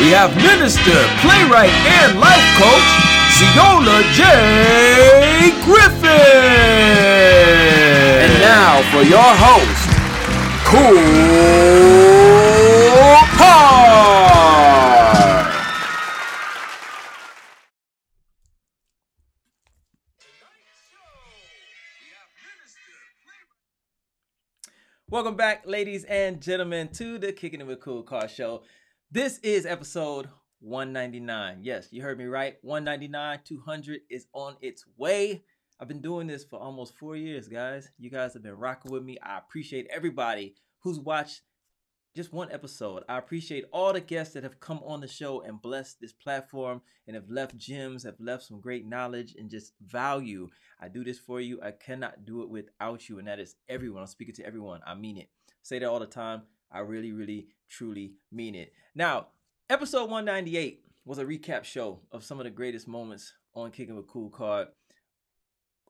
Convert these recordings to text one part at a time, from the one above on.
we have minister, playwright, and life coach, Ceola J. Griffin. And now for your host, Cool Heart. Welcome back, ladies and gentlemen, to the Kicking It With Kool Kard Show. This is episode 199. Yes, you heard me right. 199, 200 is on its way. I've been doing this for almost four years, guys. You guys have been rocking with me. I appreciate everybody who's watched just one episode. I appreciate all the guests that have come on the show and blessed this platform and have left gems, have left some great knowledge and just value. I do this for you. I cannot do it without you, and that is everyone. I'm speaking to everyone. I mean it. say that all the time. I really, really, truly mean it. Now, episode 198 was a recap show of some of the greatest moments on Kicking with a Kool Kard.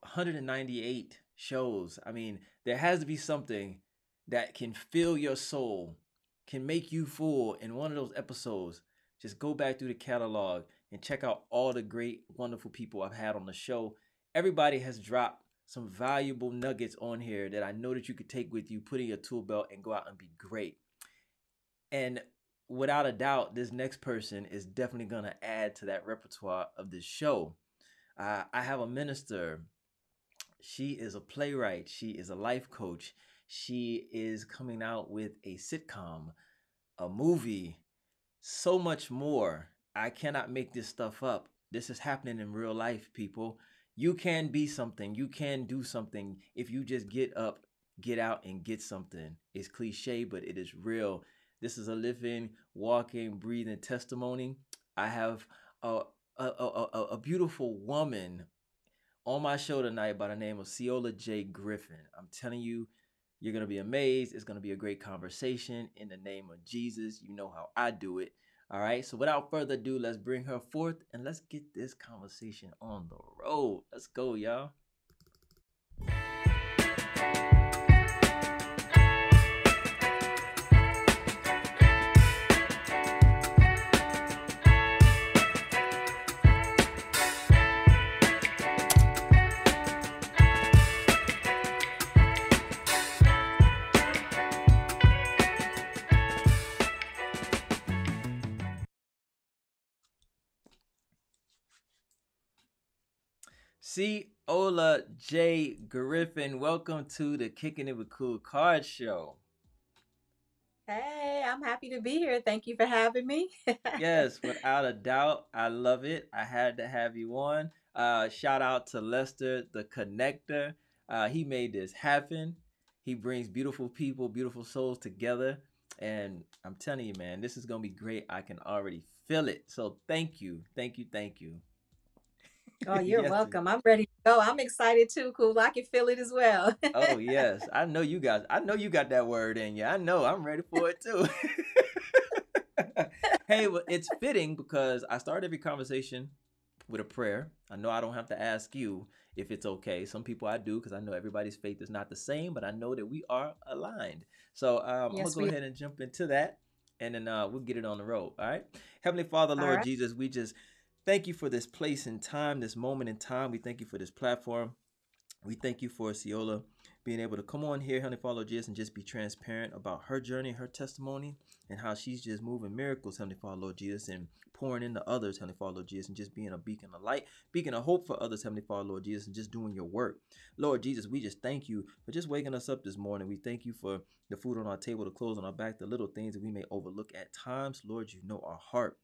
198 shows. I mean, there has to be something that can fill your soul, can make you full in one of those episodes. Just go back through the catalog and check out all the great, wonderful people I've had on the show. Everybody has dropped some valuable nuggets on here that I know that you could take with you, put in your tool belt, and go out and be great. And without a doubt, this next person is definitely going to add to that repertoire of this show. Uh, I have a minister. She is a playwright. She is a life coach. She is coming out with a sitcom, a movie, so much more. I cannot make this stuff up. This is happening in real life, people. You can be something. You can do something if you just get up, get out, and get something. It's cliche, but it is real. This is a living, walking, breathing testimony. I have a, a, a, a, beautiful woman on my show tonight by the name of Ceola J. Griffin. I'm telling you, you're going to be amazed. It's going to be a great conversation in the name of Jesus. You know how I do it. All right. So without further ado, let's bring her forth and let's get this conversation on the road. Let's go, y'all. Ceola J. Griffin, welcome to the Kicking It With Kool Kard Show. Hey, I'm happy to be here. Thank you for having me. yes, without a doubt. I love it. I had to have you on. Uh, shout out to Lester, the connector. Uh, he made this happen. He brings beautiful people, beautiful souls together. And I'm telling you, man, this is going to be great. I can already feel it. So thank you. Thank you. Thank you. Oh, you're yes, welcome. I'm ready to go. I'm excited too. Cool. I can feel it as well. oh yes, I know you guys. I know you got that word in you. I know. I'm ready for it too. hey, well, it's fitting because I start every conversation with a prayer. I know I don't have to ask you if it's okay. Some people I do because I know everybody's faith is not the same, but I know that we are aligned. So um, yes, I'm gonna go ahead and jump into that, and then uh, we'll get it on the road. All right, Heavenly Father, Lord right. Jesus, we just Thank you for this place and time, this moment in time. We thank you for this platform. We thank you for Ceola being able to come on here, honey, follow Jesus, and just be transparent about her journey, her testimony, and how she's just moving miracles, honey, follow Jesus, and pouring into others, honey, follow Jesus, and just being a beacon of light, beacon of hope for others, heavenly Father, Lord Jesus, and just doing your work. Lord Jesus, we just thank you for just waking us up this morning. We thank you for the food on our table, the clothes on our back, the little things that we may overlook at times. Lord, you know our heart.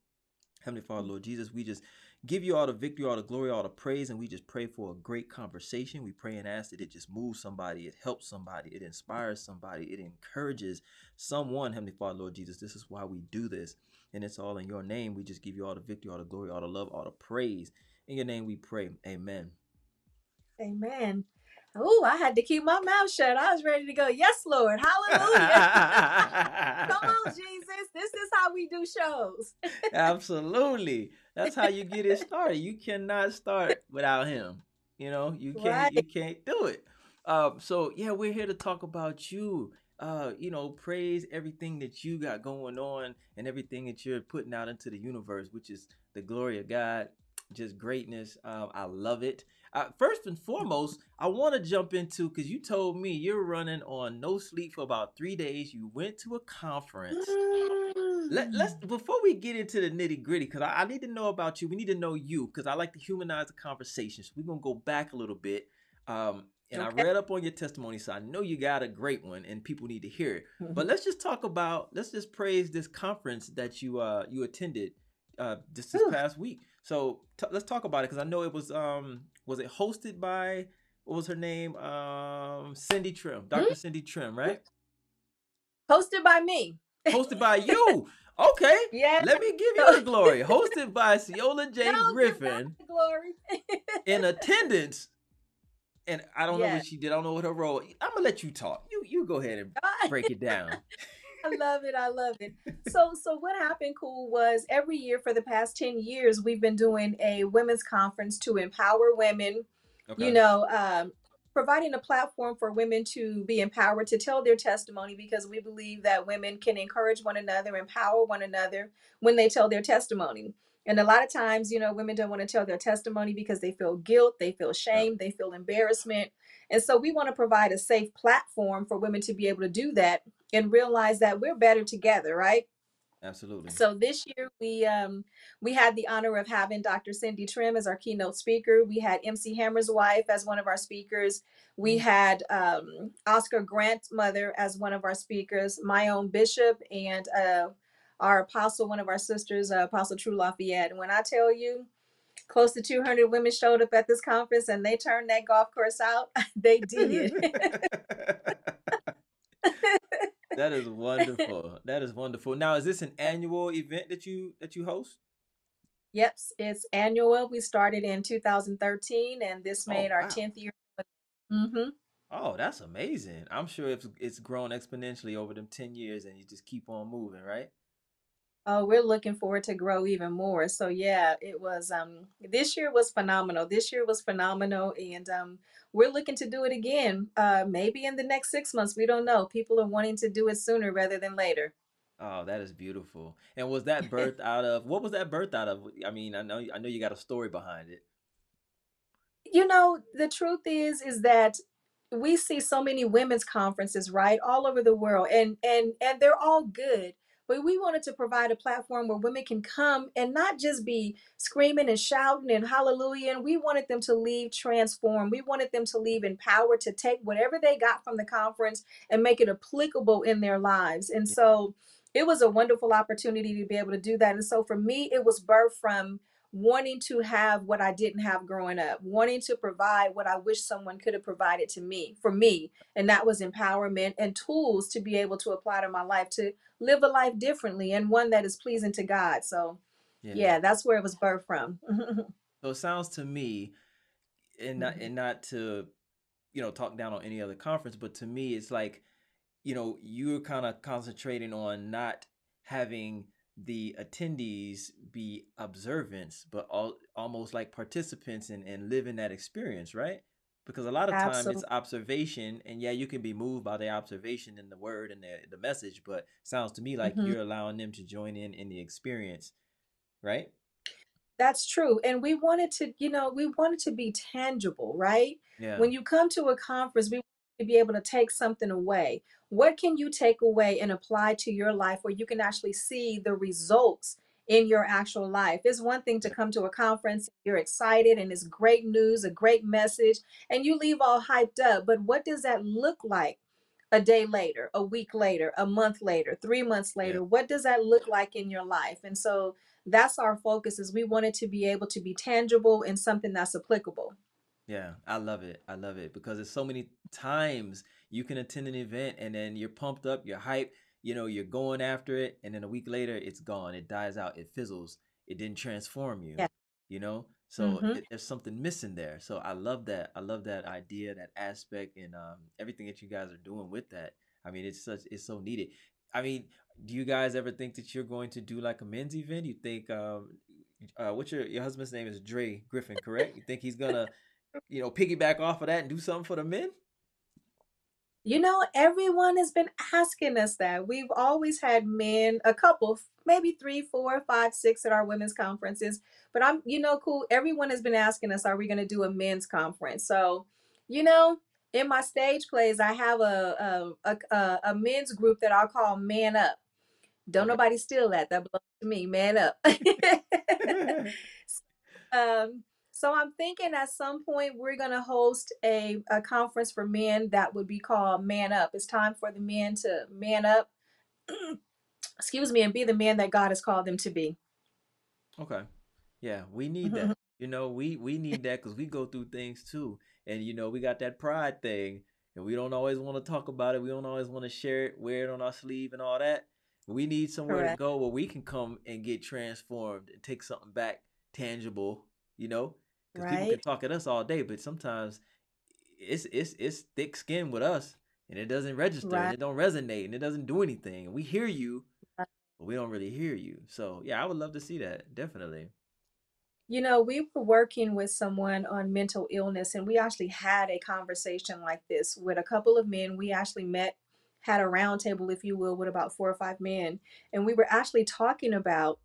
Heavenly Father, Lord Jesus, we just give you all the victory, all the glory, all the praise, and we just pray for a great conversation. We pray and ask that it just moves somebody, it helps somebody, it inspires somebody, it encourages someone. Heavenly Father, Lord Jesus, this is why we do this. And it's all in your name. We just give you all the victory, all the glory, all the love, all the praise. In your name we pray. Amen. Amen. Oh, I had to keep my mouth shut. I was ready to go. Yes, Lord. Hallelujah. Come on, Jesus. This is how we do shows. Absolutely. That's how you get it started. You cannot start without him. You know, you can't right. you can't do it. Um, so yeah, we're here to talk about you. uh, you know, praise everything that you got going on and everything that you're putting out into the universe, which is the glory of God, just greatness. Um, I love it. Uh, first and foremost, I want to jump into because you told me you're running on no sleep for about three days. You went to a conference. Let, let's Mm. before we get into the nitty gritty, because I, I need to know about you. We need to know you because I like to humanize the conversation. So we're gonna go back a little bit. Um, and Okay. I read up on your testimony, so I know you got a great one, and people need to hear it. Mm-hmm. But let's just talk about let's just praise this conference that you uh you attended uh just this Whew. past week. So t- let's talk about it because I know it was um was it hosted by what was her name um Cindy Trimm, Dr. Cindy Trimm, right? Hosted by me. Hosted by you. Okay. Yeah. Let me give you the glory. Hosted by Ceola J. God Griffin the glory. in attendance. And I don't know what she did. I don't know what her role. I'm gonna let you talk. You you go ahead and break it down. I love it. I love it. So, so what happened, cool, was every year for the past 10 years, we've been doing a women's conference to empower women, Okay. you know, um, providing a platform for women to be empowered to tell their testimony because we believe that women can encourage one another, empower one another when they tell their testimony. And a lot of times, you know, women don't want to tell their testimony because they feel guilt, they feel shame, they feel embarrassment. And so we want to provide a safe platform for women to be able to do that and realize that we're better together, right? Absolutely. So this year we um we had the honor of having Dr. Cindy Trimm as our keynote speaker. We had MC Hammer's wife as one of our speakers. We Mm. had um, Oscar Grant's mother as one of our speakers. My own bishop and uh, our apostle, one of our sisters, uh, Apostle True Lafayette. And when I tell you, close to 200 women showed up at this conference and they turned that golf course out. they did. that is wonderful. That is wonderful. Now, is this an annual event that you that you host? Yep, it's annual. We started in 2013, and this Oh, made our 10th year. Mm-hmm. Oh, that's amazing. I'm sure it's it's grown exponentially over them 10 years and you just keep on moving, right? Oh, we're looking forward to grow even more. So yeah, it was um this year was phenomenal. This year was phenomenal and um we're looking to do it again. Uh maybe in the next 6 months, we don't know. People are wanting to do it sooner rather than later. Oh, that is beautiful. And was that birthed out of what was that birthed out of? I mean, I know I know you got a story behind it. You know, the truth is is that we see so many women's conferences, right, all over the world and and and they're all good. But we wanted to provide a platform where women can come and not just be screaming and shouting and hallelujah. And we wanted them to leave transformed. We wanted them to leave empowered to take whatever they got from the conference and make it applicable in their lives. And so it was a wonderful opportunity to be able to do that. And so for me, it was birthed from wanting to have what I didn't have growing up, wanting to provide what I wish someone could have provided to me for me. And that was empowerment and tools to be able to apply to my life to live a life differently and one that is pleasing to God. So, Yeah. yeah, that's where it was birthed from. So it sounds to me, and not Mhm. and not to, you know, talk down on any other conference, but to me, it's like, you know, you're kind of concentrating on not having the attendees be observants, but all, almost like participants and and living that experience, right? Because a lot of time it's observation, and yeah, you can be moved by the observation and the word and the the message, but sounds to me like Mhm. you're allowing them to join in in the experience, right? That's true. And we wanted to, you know, we wanted to be tangible, right? Yeah. When you come to a conference, we want to be able to take something away. What can you take away and apply to your life where you can actually see the results in your actual life? It's one thing to come to a conference, you're excited and it's great news, a great message, and you leave all hyped up. But what does that look like a day later, a week later, a month later, three months Yeah. later? What does that look like in your life? And so that's our focus is we wanted to be able to be tangible and something that's applicable. Yeah, I love it. I love it because there's so many times you can attend an event and then you're pumped up, you're hyped, you know, you're going after it, and then a week later it's gone, it dies out, it fizzles, it didn't transform you, Yeah. you know? So hmm it, there's something missing there. So I love that. I love that idea, that aspect, and um, everything that you guys are doing with that. I mean, it's such it's so needed. I mean, do you guys ever think that you're going to do like a men's event? You think um, uh, what's your your husband's name is Dre Griffin, correct? You think he's gonna you know, piggyback off of that and do something for the men? You know, everyone has been asking us that. We've always had men, a couple, maybe three, four, five, six at our women's conferences. But I'm, you know, cool. Everyone has been asking us, are we going to do a men's conference? So, you know, in my stage plays, I have a a, a, a, a men's group that I'll call Man Up. Don't nobody steal that. That belongs to me. Man up. um, so I'm thinking at some point we're gonna host a, a conference for men that would be called Man Up. It's time for the men to man up, excuse me, and be the man that God has called them to be. Okay. Yeah, we need that. Mm-hmm. You know, we we need that because we go through things too, and you know, we got that pride thing, and we don't always want to talk about it. We don't always want to share it, wear it on our sleeve, and all that. We need somewhere to go where we can come and get transformed and take something back tangible. You know, because people can talk at us all day, but sometimes it's it's it's thick skin with us, and it doesn't register, and it don't resonate, and it doesn't do anything. And we hear you, but we don't really hear you. So yeah, I would love to see that. Definitely. You know, we were working with someone on mental illness, and we actually had a conversation like this with a couple of men. We actually met, had a roundtable, if you will, with about four or five men. And we were actually talking about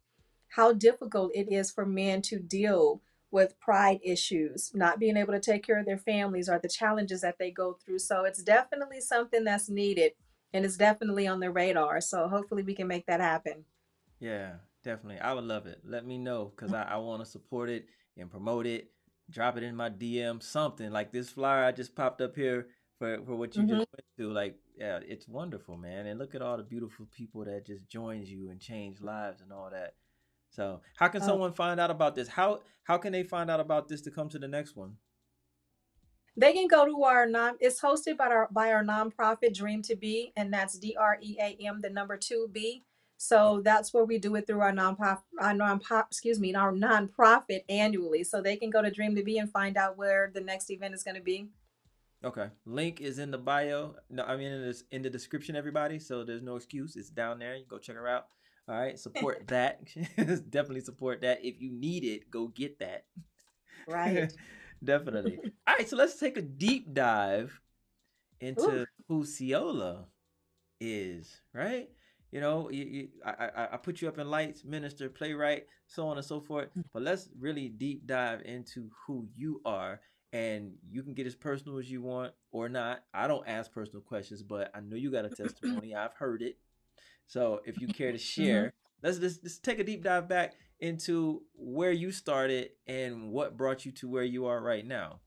how difficult it is for men to deal with pride issues, not being able to take care of their families or the challenges that they go through. So it's definitely something that's needed and it's definitely on the radar. So hopefully we can make that happen. Yeah, definitely. I would love it. Let me know because I, I want to support it and promote it. Drop it in my DM, something like this flyer I just popped up here for, for what you hmm just went to. Like, yeah, it's wonderful, man. And look at all the beautiful people that just joins you and change lives and all that. So, how can Oh, someone find out about this? How how can they find out about this to come to the next one? They can go to our non. It's hosted by our by our nonprofit Dream to Be, and that's D R E A M, the number two B. So that's where we do it through our nonprofit, our non excuse me, our nonprofit annually. So they can go to Dream to Be and find out where the next event is going to be. Okay. Link is in the bio. No, I mean in the, in the description, everybody. So there's no excuse. It's down there. You go check her out. All right. Support that. Definitely support that. If you need it, go get that. Right. Definitely. All right. So let's take a deep dive Ooh. into who Ceola is, right? You know, you, you, I, I, I put you up in lights, minister, playwright, so on and so forth. Mm. But let's really deep dive into who you are. And you can get as personal as you want or not. I don't ask personal questions, but I know you got a testimony. I've heard it. So if you care to Mhm. share, let's just, just take a deep dive back into where you started and what brought you to where you are right now.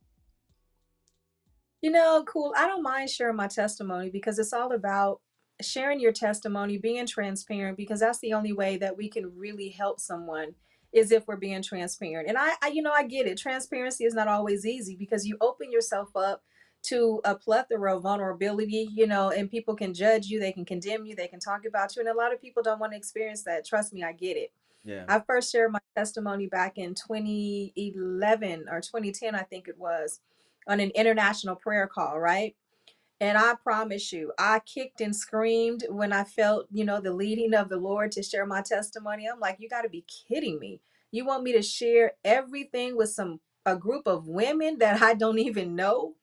You know, cool. I don't mind sharing my testimony because it's all about sharing your testimony, being transparent, because that's the only way that we can really help someone is if we're being transparent. And I, I you know, I get it. Transparency is not always easy because you open yourself up to a plethora of vulnerability, you know, and people can judge you, they can condemn you, they can talk about you. And a lot of people don't want to experience that. Trust me, I get it. Yeah. I first shared my testimony back in 2011 or 2010, I think it was, on an international prayer call, right? And I promise you, I kicked and screamed when I felt, you know, the leading of the Lord to share my testimony. I'm like, you got to be kidding me. You want me to share everything with some a group of women that I don't even know?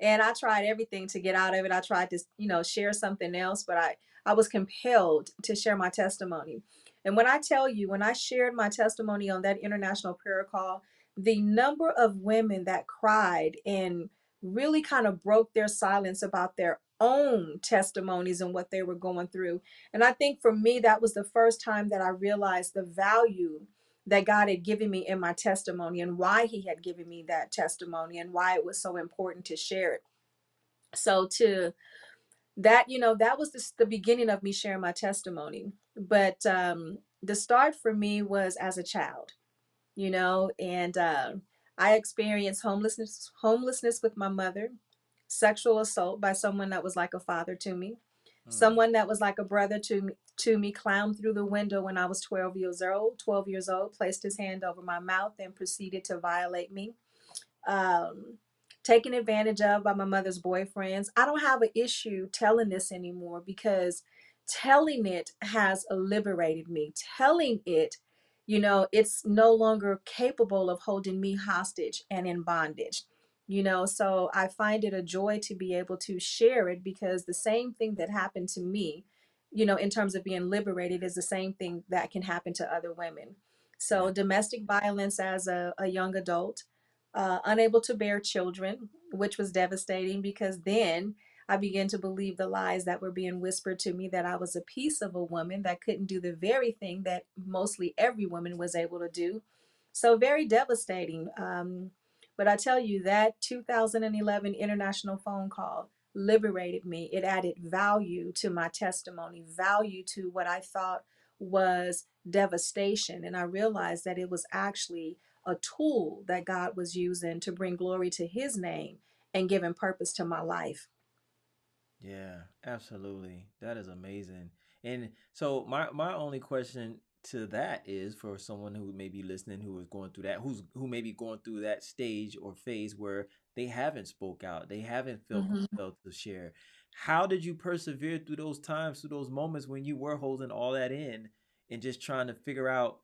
And I tried everything to get out of it. I tried to, you know, share something else, but I I was compelled to share my testimony. And when I tell you, when I shared my testimony on that international prayer call, the number of women that cried and really kind of broke their silence about their own testimonies and what they were going through. And I think for me, that was the first time that I realized the value that God had given me in my testimony and why He had given me that testimony and why it was so important to share it. So, to that, you know, that was the, the beginning of me sharing my testimony. But um, the start for me was as a child, you know, and uh, I experienced homelessness, homelessness with my mother, sexual assault by someone that was like a father to me, Mm. someone that was like a brother to me to me climbed through the window when I was 12 years old, 12 years old, placed his hand over my mouth and proceeded to violate me. Um, taken advantage of by my mother's boyfriends. I don't have an issue telling this anymore because telling it has liberated me. Telling it, you know, it's no longer capable of holding me hostage and in bondage. You know so i find it a joy to be able to share it because the same thing that happened to me you know in terms of being liberated is the same thing that can happen to other women. So domestic violence as a, a young adult uh, unable to bear children which was devastating because then i began to believe the lies that were being whispered to me that i was a piece of a woman that couldn't do the very thing that mostly every woman was able to do. So very devastating um, but I tell you, that 2011 international phone call liberated me. It added value to my testimony, value to what I thought was devastation. And I realized that it was actually a tool that God was using to bring glory to his name and giving purpose to my life. Yeah, absolutely. That is amazing. And so my my only question to that is for someone who may be listening who is going through that who's who may be going through that stage or phase where they haven't spoke out, they haven't felt hmm compelled to share. How did you persevere through those times, through those moments when you were holding all that in and just trying to figure out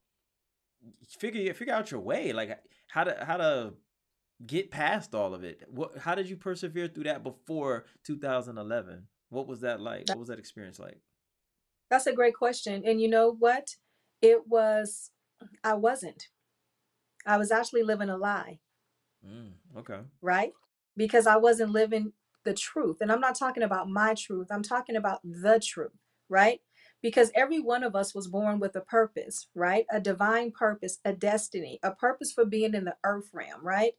figure figure out your way, like how to how to get past all of it? What how did you persevere through that before 2011? What was that like? What was that experience like? That's a great question. And you know what? It was, I wasn't. I was actually living a lie. Mm, okay. right? Because I wasn't living the truth. And I'm not talking about my truth, I'm talking about the truth, right? Because every one of us was born with a purpose, right? A divine purpose, a destiny, a purpose for being in the earth realm, right?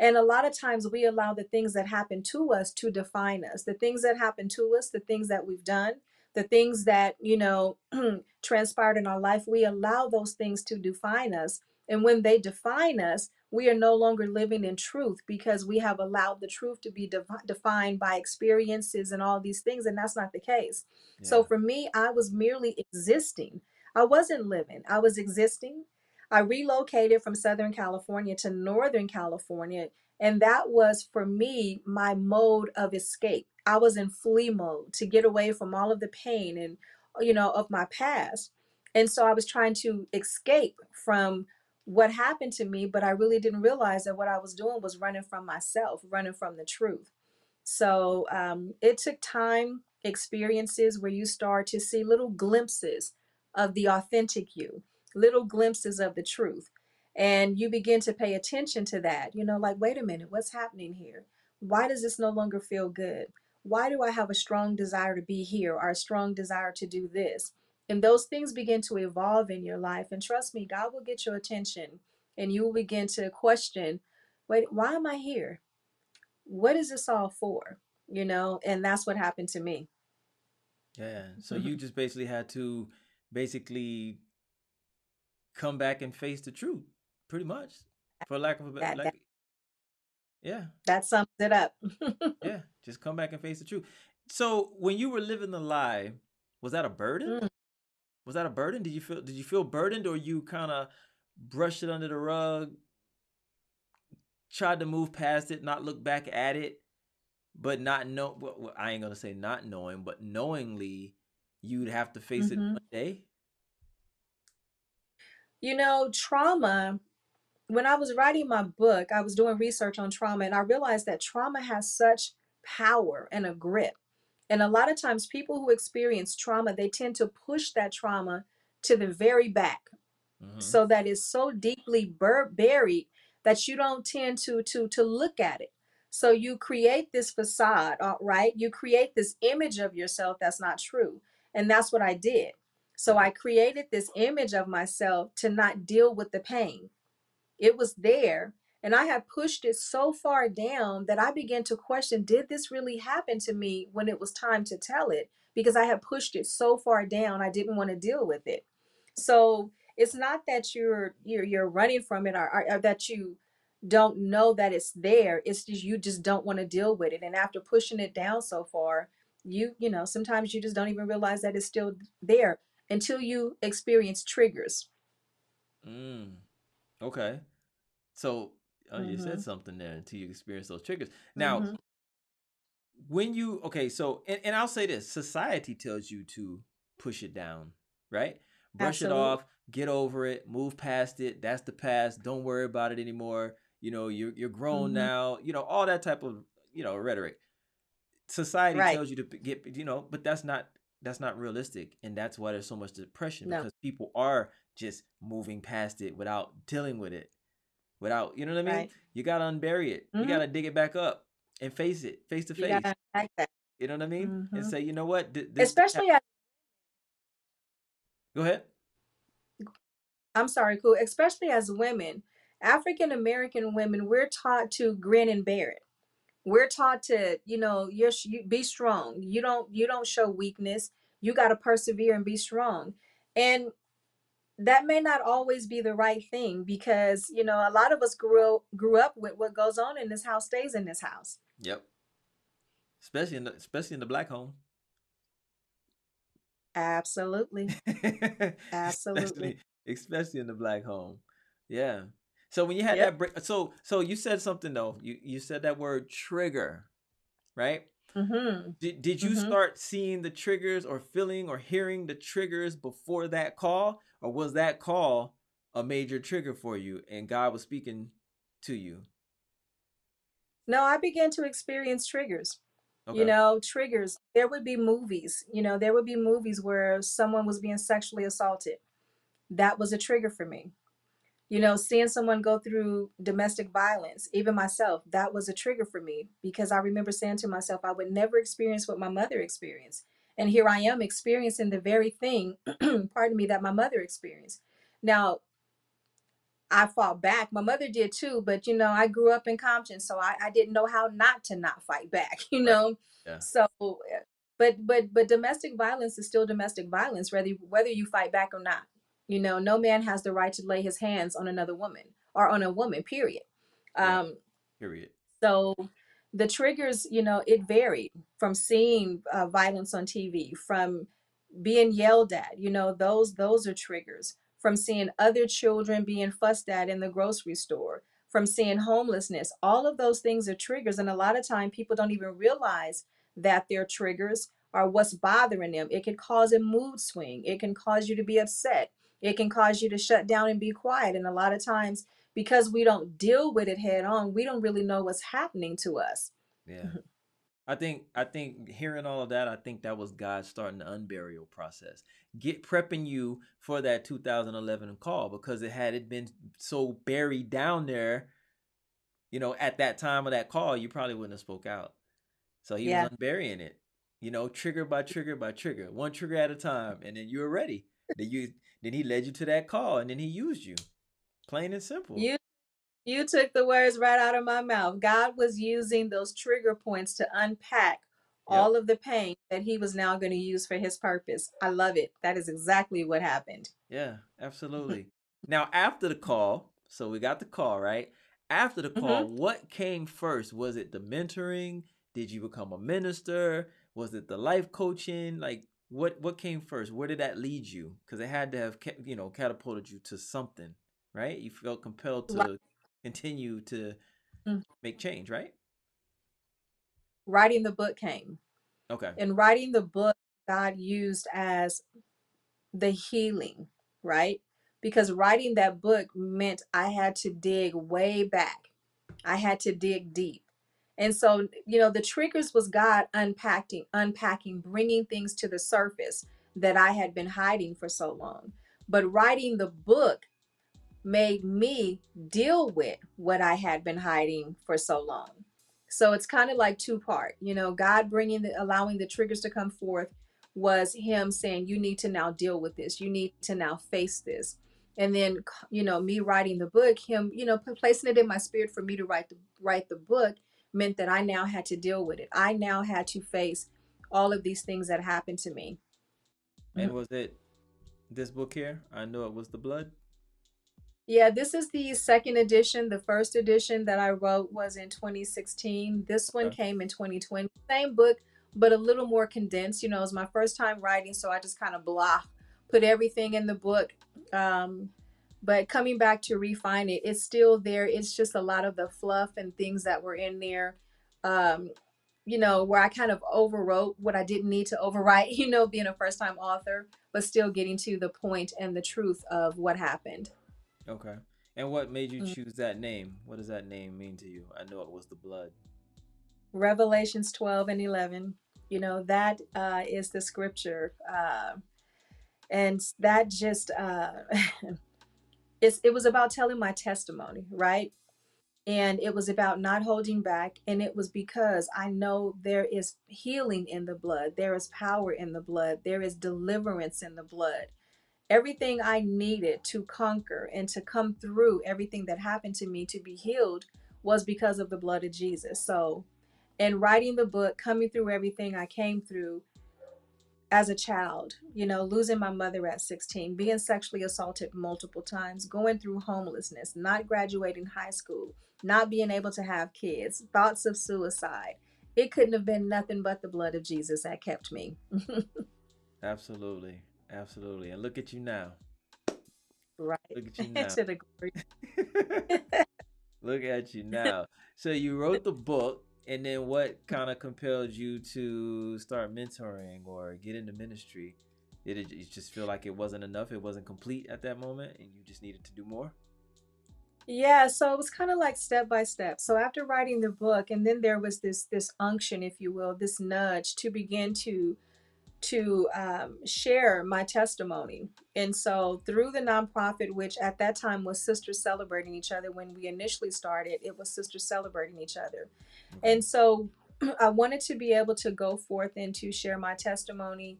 And a lot of times we allow the things that happen to us to define us. The things that happen to us, the things that we've done, the things that, you know, transpired in our life, we allow those things to define us. And when they define us, we are no longer living in truth because we have allowed the truth to be defi- defined by experiences and all these things. And that's not the case. So for me, I was merely existing. I wasn't living, I was existing. I relocated from Southern California to Northern California. And that was for me my mode of escape. I was in flee mode to get away from all of the pain and, you know, of my past. And so I was trying to escape from what happened to me, but I really didn't realize that what I was doing was running from myself, running from the truth. So um, it took time, experiences where you start to see little glimpses of the authentic you, little glimpses of the truth. And you begin to pay attention to that. You know, like, wait a minute, what's happening here? Why does this no longer feel good? Why do I have a strong desire to be here or a strong desire to do this? And those things begin to evolve in your life. And trust me, God will get your attention and you will begin to question wait, why am I here? What is this all for? You know, and that's what happened to me. Yeah. So you mm-hmm. just basically had to basically come back and face the truth, pretty much, for lack of a better like. Yeah. that sums it up. Yeah. Just come back and face the truth. So when you were living the lie, was that a burden? Mm. Was that a burden? Did you feel did you feel burdened or you kind of brushed it under the rug, tried to move past it, not look back at it, but not know well, I ain't going to say not knowing, but knowingly you'd have to face it hmm one day? You know, trauma, when I was writing my book, I was doing research on trauma and I realized that trauma has such power and a grip. And a lot of times, people who experience trauma, they tend to push that trauma to the very back. Mhm. so that it's so deeply bur- buried that you don't tend to to to look at it so you create this facade uh, right you create this image of yourself that's not true and that's what i did so i created this image of myself to not deal with the pain it was there and i had pushed it so far down that i began to question did this really happen to me when it was time to tell it because i had pushed it so far down i didn't want to deal with it so it's not that you're you're you're running from it or, or, or that you don't know that it's there it's just you just don't want to deal with it and after pushing it down so far you you know sometimes you just don't even realize that it's still there until you experience triggers Mm. Okay. So uh, you said hmm something there until you experience those triggers. Now, hmm when you okay, so and, and I'll say this: society tells you to push it down, right? Brush it off, get over it, move past it. That's the past. Don't worry about it anymore. You know, you're you're grown Mhm. now. You know, all that type of you know rhetoric. Society Right. tells you to get you know, but that's not that's not realistic, and that's why there's so much depression No. because people are just moving past it without dealing with it, without you know what I mean. Right. You gotta unbury it. You Mhm. gotta dig it back up and face it face to face. gotta unpack that. You know what I mean? And Mhm. say, you know what, Th- this Especially as go ahead. I'm sorry, cool. Especially as women, African American women, we're taught to grin and bear it. We're taught to, you know, you're you be strong. You don't you don't show weakness. You got to persevere and be strong. And that may not always be the right thing because, you know, a lot of us grew grew up with what goes on in this house stays in this house. Yep. Especially in the especially in the black home. Absolutely. Absolutely. especially especially in the black home. Yeah. So when you had Yep. that break, so so you said something though. You you said that word trigger, right? Mhm. Did did you Mhm. start seeing the triggers or feeling or hearing the triggers before that call, or was that call a major trigger for you and God was speaking to you? No, I began to experience triggers. Okay. You know, triggers. There would be movies, you know, there would be movies where someone was being sexually assaulted. That was a trigger for me. You know, seeing someone go through domestic violence, even myself, that was a trigger for me because I remember saying to myself, I would never experience what my mother experienced. And here I am experiencing the very thing, pardon me, that my mother experienced. Now, I fought back. My mother did too, but you know, I grew up in Compton, so I, I didn't know how not to not fight back, you Right. know. Yeah. So uh, but but but domestic violence is still domestic violence, whether you- whether you fight back or not. You know, no man has the right to lay his hands on another woman or on a woman, period. Um, Period. so the triggers, you know, it varied from seeing uh, violence on TV, from being yelled at. You know, those those are triggers. From seeing other children being fussed at in the grocery store, from seeing homelessness. All of those things are triggers, and a lot of time people don't even realize that they're triggers are what's bothering them. It can cause a mood swing. It can cause you to be upset. It can cause you to shut down and be quiet. And a lot of times because we don't deal with it head on, we don't really know what's happening to us. Yeah. I think I think hearing all of that, I think that was God starting the unburial process. Get prepping you for that 2011 call because it had it been so buried down there, you know, at that time of that call, you probably wouldn't have spoke out. So he Yeah. was unburying it, you know, trigger by trigger by trigger, one trigger at a time, and then you were ready. Then you then he led you to that call, and then he used you, plain and simple. You you took the words right out of my mouth. God was using those trigger points to unpack Yep. all of the pain that he was now going to use for his purpose. I love it. That is exactly what happened. Yeah, absolutely. now after the call, so we got the call, right? After the call, mm-hmm. what came first? Was it the mentoring? Did you become a minister? Was it the life coaching? Like what what came first? Where did that lead you? Because it had to have you know catapulted you to something, right? You felt compelled Right. to continue to Mm. make change, right? Writing the book came. Okay. And writing the book, God used as the healing, right? Because writing that book meant I had to dig way back. I had to dig deep. And so, you know, the triggers was God unpacking, unpacking, bringing things to the surface that I had been hiding for so long. But writing the book made me deal with what I had been hiding for so long. So it's kind of like two part. You know, God bringing the allowing the triggers to come forth was him saying you need to now deal with this. You need to now face this. And then you know, me writing the book, him, you know, placing it in my spirit for me to write the write the book meant that I now had to deal with it. I now had to face all of these things that happened to me. And was it this book here? I know it was the blood. Yeah, this is the second edition. The first edition that I wrote was in 2016. This one Okay. came in 2020. Same book, but a little more condensed. You know, it was my first time writing, so I just kind of blah, put everything in the book. Um, but coming back to refine it, it's still there. It's just a lot of the fluff and things that were in there. Um, you know, where I kind of overwrote what I didn't need to overwrite, you know, being a first time author, but still getting to the point and the truth of what happened. Okay. And what made you Mm. choose that name? What does that name mean to you? I know it was the blood. Revelations 12 and 11. You know, that uh, is the scripture. Uh, and that just, uh, it's, it was about telling my testimony, right? And it was about not holding back. And it was because I know there is healing in the blood, there is power in the blood, there is deliverance in the blood. Everything I needed to conquer and to come through everything that happened to me to be healed was because of the blood of Jesus. So, in writing the book, coming through everything I came through as a child, you know, losing my mother at 16, being sexually assaulted multiple times, going through homelessness, not graduating high school, not being able to have kids, thoughts of suicide. It couldn't have been nothing but the blood of Jesus that kept me. Absolutely. Absolutely. And look at you now. right. Look at you now. to the glory. Look at you now. So you wrote the book, and then what kind of compelled you to start mentoring or get into ministry? Did it you just feel like it wasn't enough? It wasn't complete at that moment, and you just needed to do more? Yeah, so it was kind of like step by step. So after writing the book, and then there was this this unction, if you will, this nudge to begin to to um, share my testimony. And so through the nonprofit, which at that time was Sisters Celebrating Each Other, when we initially started, it was Sisters Celebrating Each Other. And so I wanted to be able to go forth and to share my testimony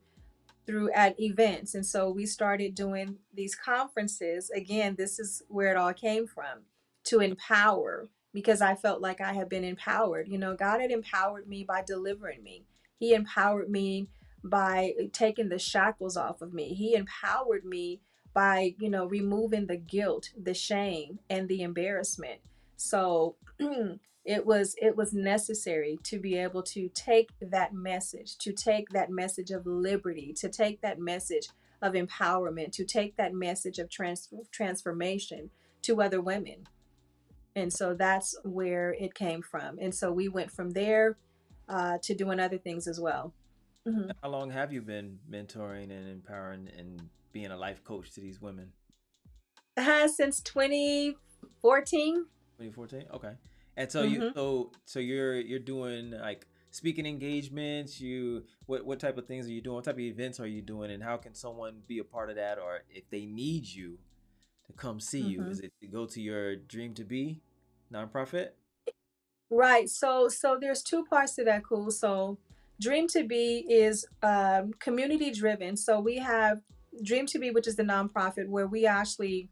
through at events. And so we started doing these conferences. Again, this is where it all came from to empower because I felt like I had been empowered. You know, God had empowered me by delivering me. He empowered me by taking the shackles off of me. He empowered me by, you know, removing the guilt, the shame, and the embarrassment. So it was it was necessary to be able to take that message, to take that message of liberty, to take that message of empowerment, to take that message of trans- transformation to other women. And so that's where it came from. And so we went from there uh, to doing other things as well. Mhm. How long have you been mentoring and empowering and being a life coach to these women? Uh, since 2014. 2014. Okay. And so you Mhm. so so you're you're doing like speaking engagements. You what what type of things are you doing? What type of events are you doing? And how can someone be a part of that? Or if they need you to come see you, Mhm. is it to go to your Dream to Be nonprofit? Right. So so there's two parts to that cool. So Dream to Be is um, community driven. So we have Dream to Be, which is the nonprofit where we actually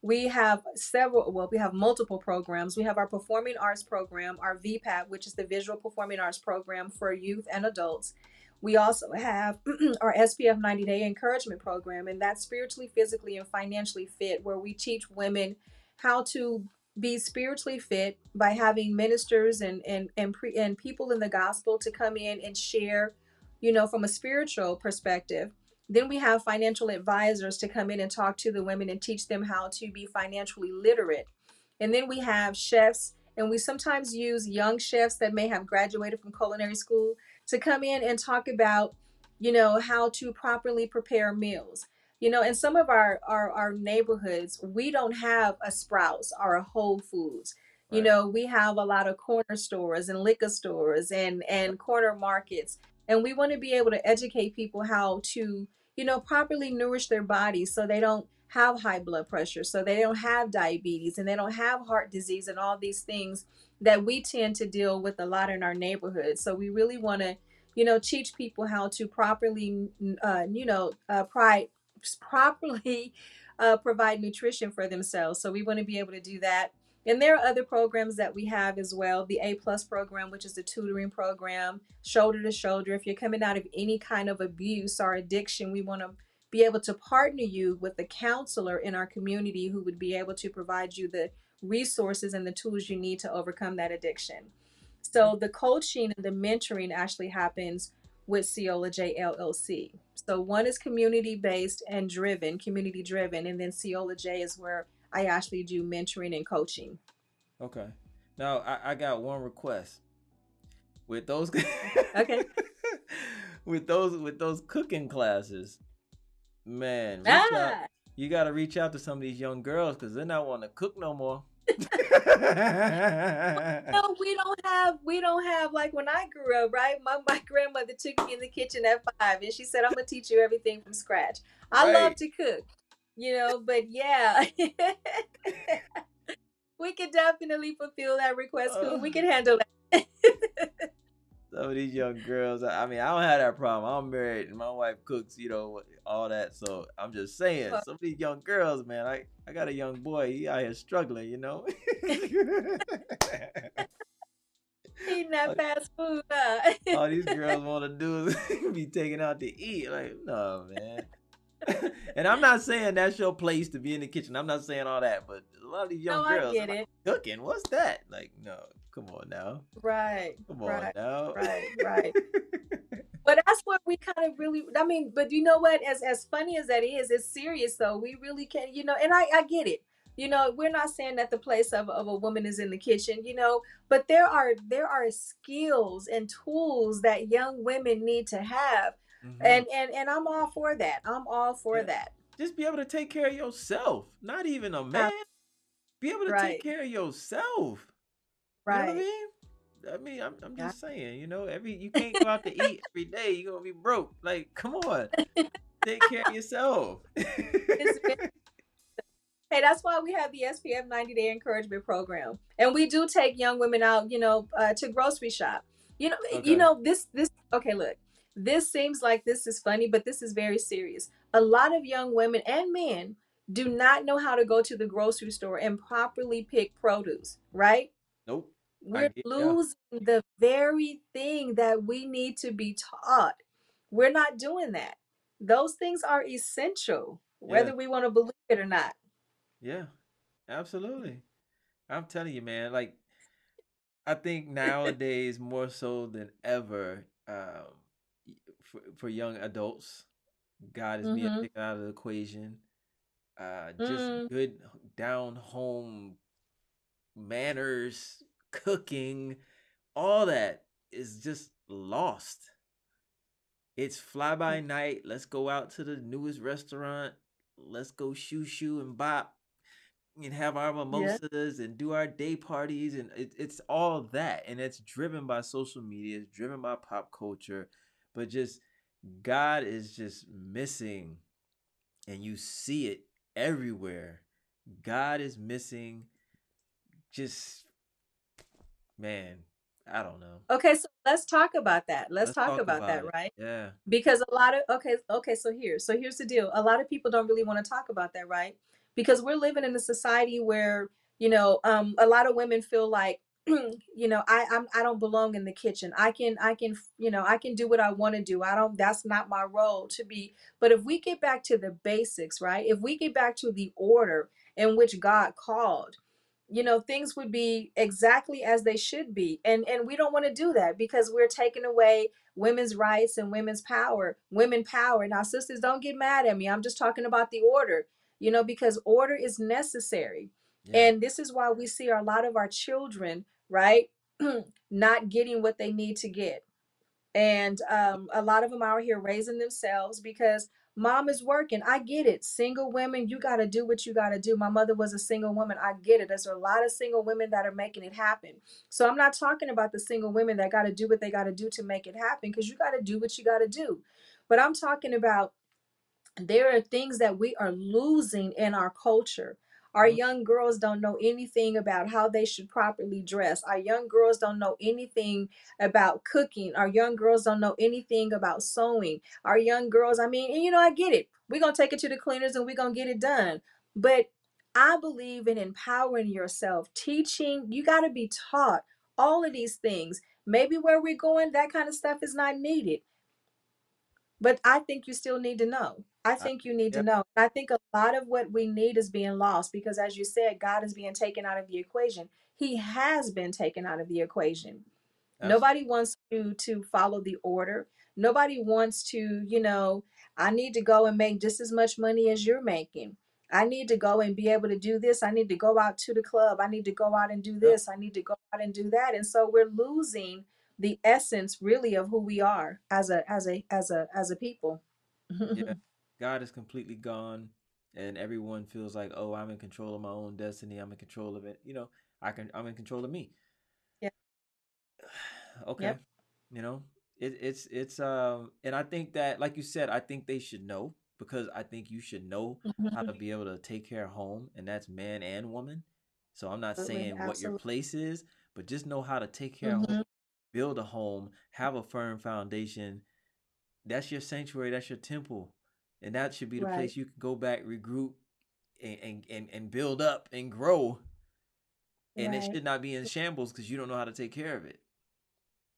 we have several well we have multiple programs we have our performing arts program our vpat which is the visual performing arts program for youth and adults we also have our spf 90 day encouragement program and that's spiritually physically and financially fit where we teach women how to be spiritually fit by having ministers and and and, pre, and people in the gospel to come in and share you know from a spiritual perspective then we have financial advisors to come in and talk to the women and teach them how to be financially literate. And then we have chefs, and we sometimes use young chefs that may have graduated from culinary school to come in and talk about, you know, how to properly prepare meals. You know, in some of our our, our neighborhoods, we don't have a Sprouts or a Whole Foods. You know, we have a lot of corner stores and liquor stores and and corner markets and we want to be able to educate people how to you know properly nourish their bodies so they don't have high blood pressure so they don't have diabetes and they don't have heart disease and all these things that we tend to deal with a lot in our neighborhood so we really want to you know teach people how to properly uh, you know uh, pri- properly uh, provide nutrition for themselves so we want to be able to do that and there are other programs that we have as well. The A plus program, which is the tutoring program, shoulder to shoulder. If you're coming out of any kind of abuse or addiction, we want to be able to partner you with a counselor in our community who would be able to provide you the resources and the tools you need to overcome that addiction. So the coaching and the mentoring actually happens with Ceola J LLC. So one is community based and driven, community driven, and then Ceola J is where I actually do mentoring and coaching. Okay. Now I, I got one request. With those Okay. with those with those cooking classes, man, reach out Ah, you got to reach out to some of these young girls because they're not wanting to cook no more. no, we don't have we don't have like when I grew up, right? My my grandmother took me in the kitchen at five and she said, I'm gonna teach you everything from scratch. I Right. love to cook, you know, but yeah. we could definitely fulfill that request. Uh. we can handle that. Some of these young girls, I mean, I don't have that problem. I'm married and my wife cooks, you know, all that. So I'm just saying, some of these young girls, man, I, I got a young boy, he out here struggling, you know? Eating that fast food. huh? all these girls want to do is be taken out to eat. Like, no, man. and I'm not saying that's your place to be in the kitchen. I'm not saying all that, but a lot of these young no, girls like, cooking. What's that? Like, no, come on now, Right. come on Right. now. Right. Right. But that's what we kind of really. I mean, but you know what? As as funny as that is, it's serious though. We really can, you know. And I I get it. You know, we're not saying that the place of, of a woman is in the kitchen, you know, but there are there are skills and tools that young women need to have, Mhm. and and and I'm all for that. I'm all for Yeah. that. just be able to take care of yourself. Not even a man. Be able to Right. take care of yourself. Right. You know I mean? I mean, I'm, I'm Yeah. just saying, you know, every you can't go out to eat every day. You're gonna be broke. Like, come on, take care of yourself. Hey, that's why we have the SPF 90 day encouragement program. And we do take young women out, you know, uh, to grocery shop. You know, Okay. you know, this this okay, look. This seems like this is funny, but this is very serious. A lot of young women and men do not know how to go to the grocery store and properly pick produce, right? nope. We're losing the very thing that we need to be taught. We're not doing that. Those things are essential, whether Yeah. we want to believe it or not. Yeah, absolutely. I'm telling you, man. Like, I think nowadays more so than ever, um, for for young adults, God is being Mhm. taken out of the equation. Uh, just Mm. good down home manners, cooking, all that is just lost. It's fly by mm. night. Let's go out to the newest restaurant. Let's go shoo shoo and bop and have our mimosas and do our day parties. And it, it's all that. And it's driven by social media, it's driven by pop culture. But just God is just missing. And you see it everywhere. God is missing. Just, man, I don't know. Okay, so let's talk about that. Let's, talk, about, that, it. right? Yeah. Because a lot of okay, okay, so here, so here's the deal. A lot of people don't really want to talk about that, right? Because we're living in a society where, you know, um a lot of women feel like you know, I I'm I don't belong in the kitchen. I can I can, you know, I can do what I want to do. I don't that's not my role to be. But if we get back to the basics, right? If we get back to the order in which God called, you know things would be exactly as they should be and and we don't want to do that because we're taking away women's rights and women's power women power now sisters don't get mad at me i'm just talking about the order you know because order is necessary Yeah. and this is why we see a lot of our children right not getting what they need to get and um, a lot of them out here raising themselves because mom is working. I get it. Single women you got to do what you got to do. My mother was a single woman. I get it. There's a lot of single women that are making it happen. So i'm not talking about the single women that got to do what they got to do to make it happen because you got to do what you got to do. But i'm talking about there are things that we are losing in our culture. Our Mhm. young girls don't know anything about how they should properly dress. Our young girls don't know anything about cooking. Our young girls don't know anything about sewing. Our young girls, I mean, and you know, I get it. We're going to take it to the cleaners and we're going to get it done. But I believe in empowering yourself, teaching. You got to be taught all of these things. Maybe where we're going, that kind of stuff is not needed. But I think you still need to know. I uh, think you need to yep. know. I think a lot of what we need is being lost because, as you said, God is being taken out of the equation. He has been taken out of the equation. Absolutely. Nobody wants to to follow the order. Nobody wants to, you know, I need to go and make just as much money as you're making. I need to go and be able to do this. I need to go out to the club. I need to go out and do this. I need to go out and do that. And so we're losing the essence really of who we are as a as a as a as a people. yeah. God is completely gone. and everyone feels like, oh, I'm in control of my own destiny. I'm in control of it. You know, I can. I'm in control of me. Yeah. okay. Yep. You know, it, it's it's um, and I think that, like you said, I think they should know because I think you should know how to Mhm. be able to take care of home, and that's man and woman. So I'm not Absolutely. saying what your place is, but just know how to take care of home, hmm build a home, have a firm foundation. That's your sanctuary. That's your temple, and that should be the Right. place you can go back, regroup, and and and, build up and grow. And it should not be in shambles because you don't know how to take care of it.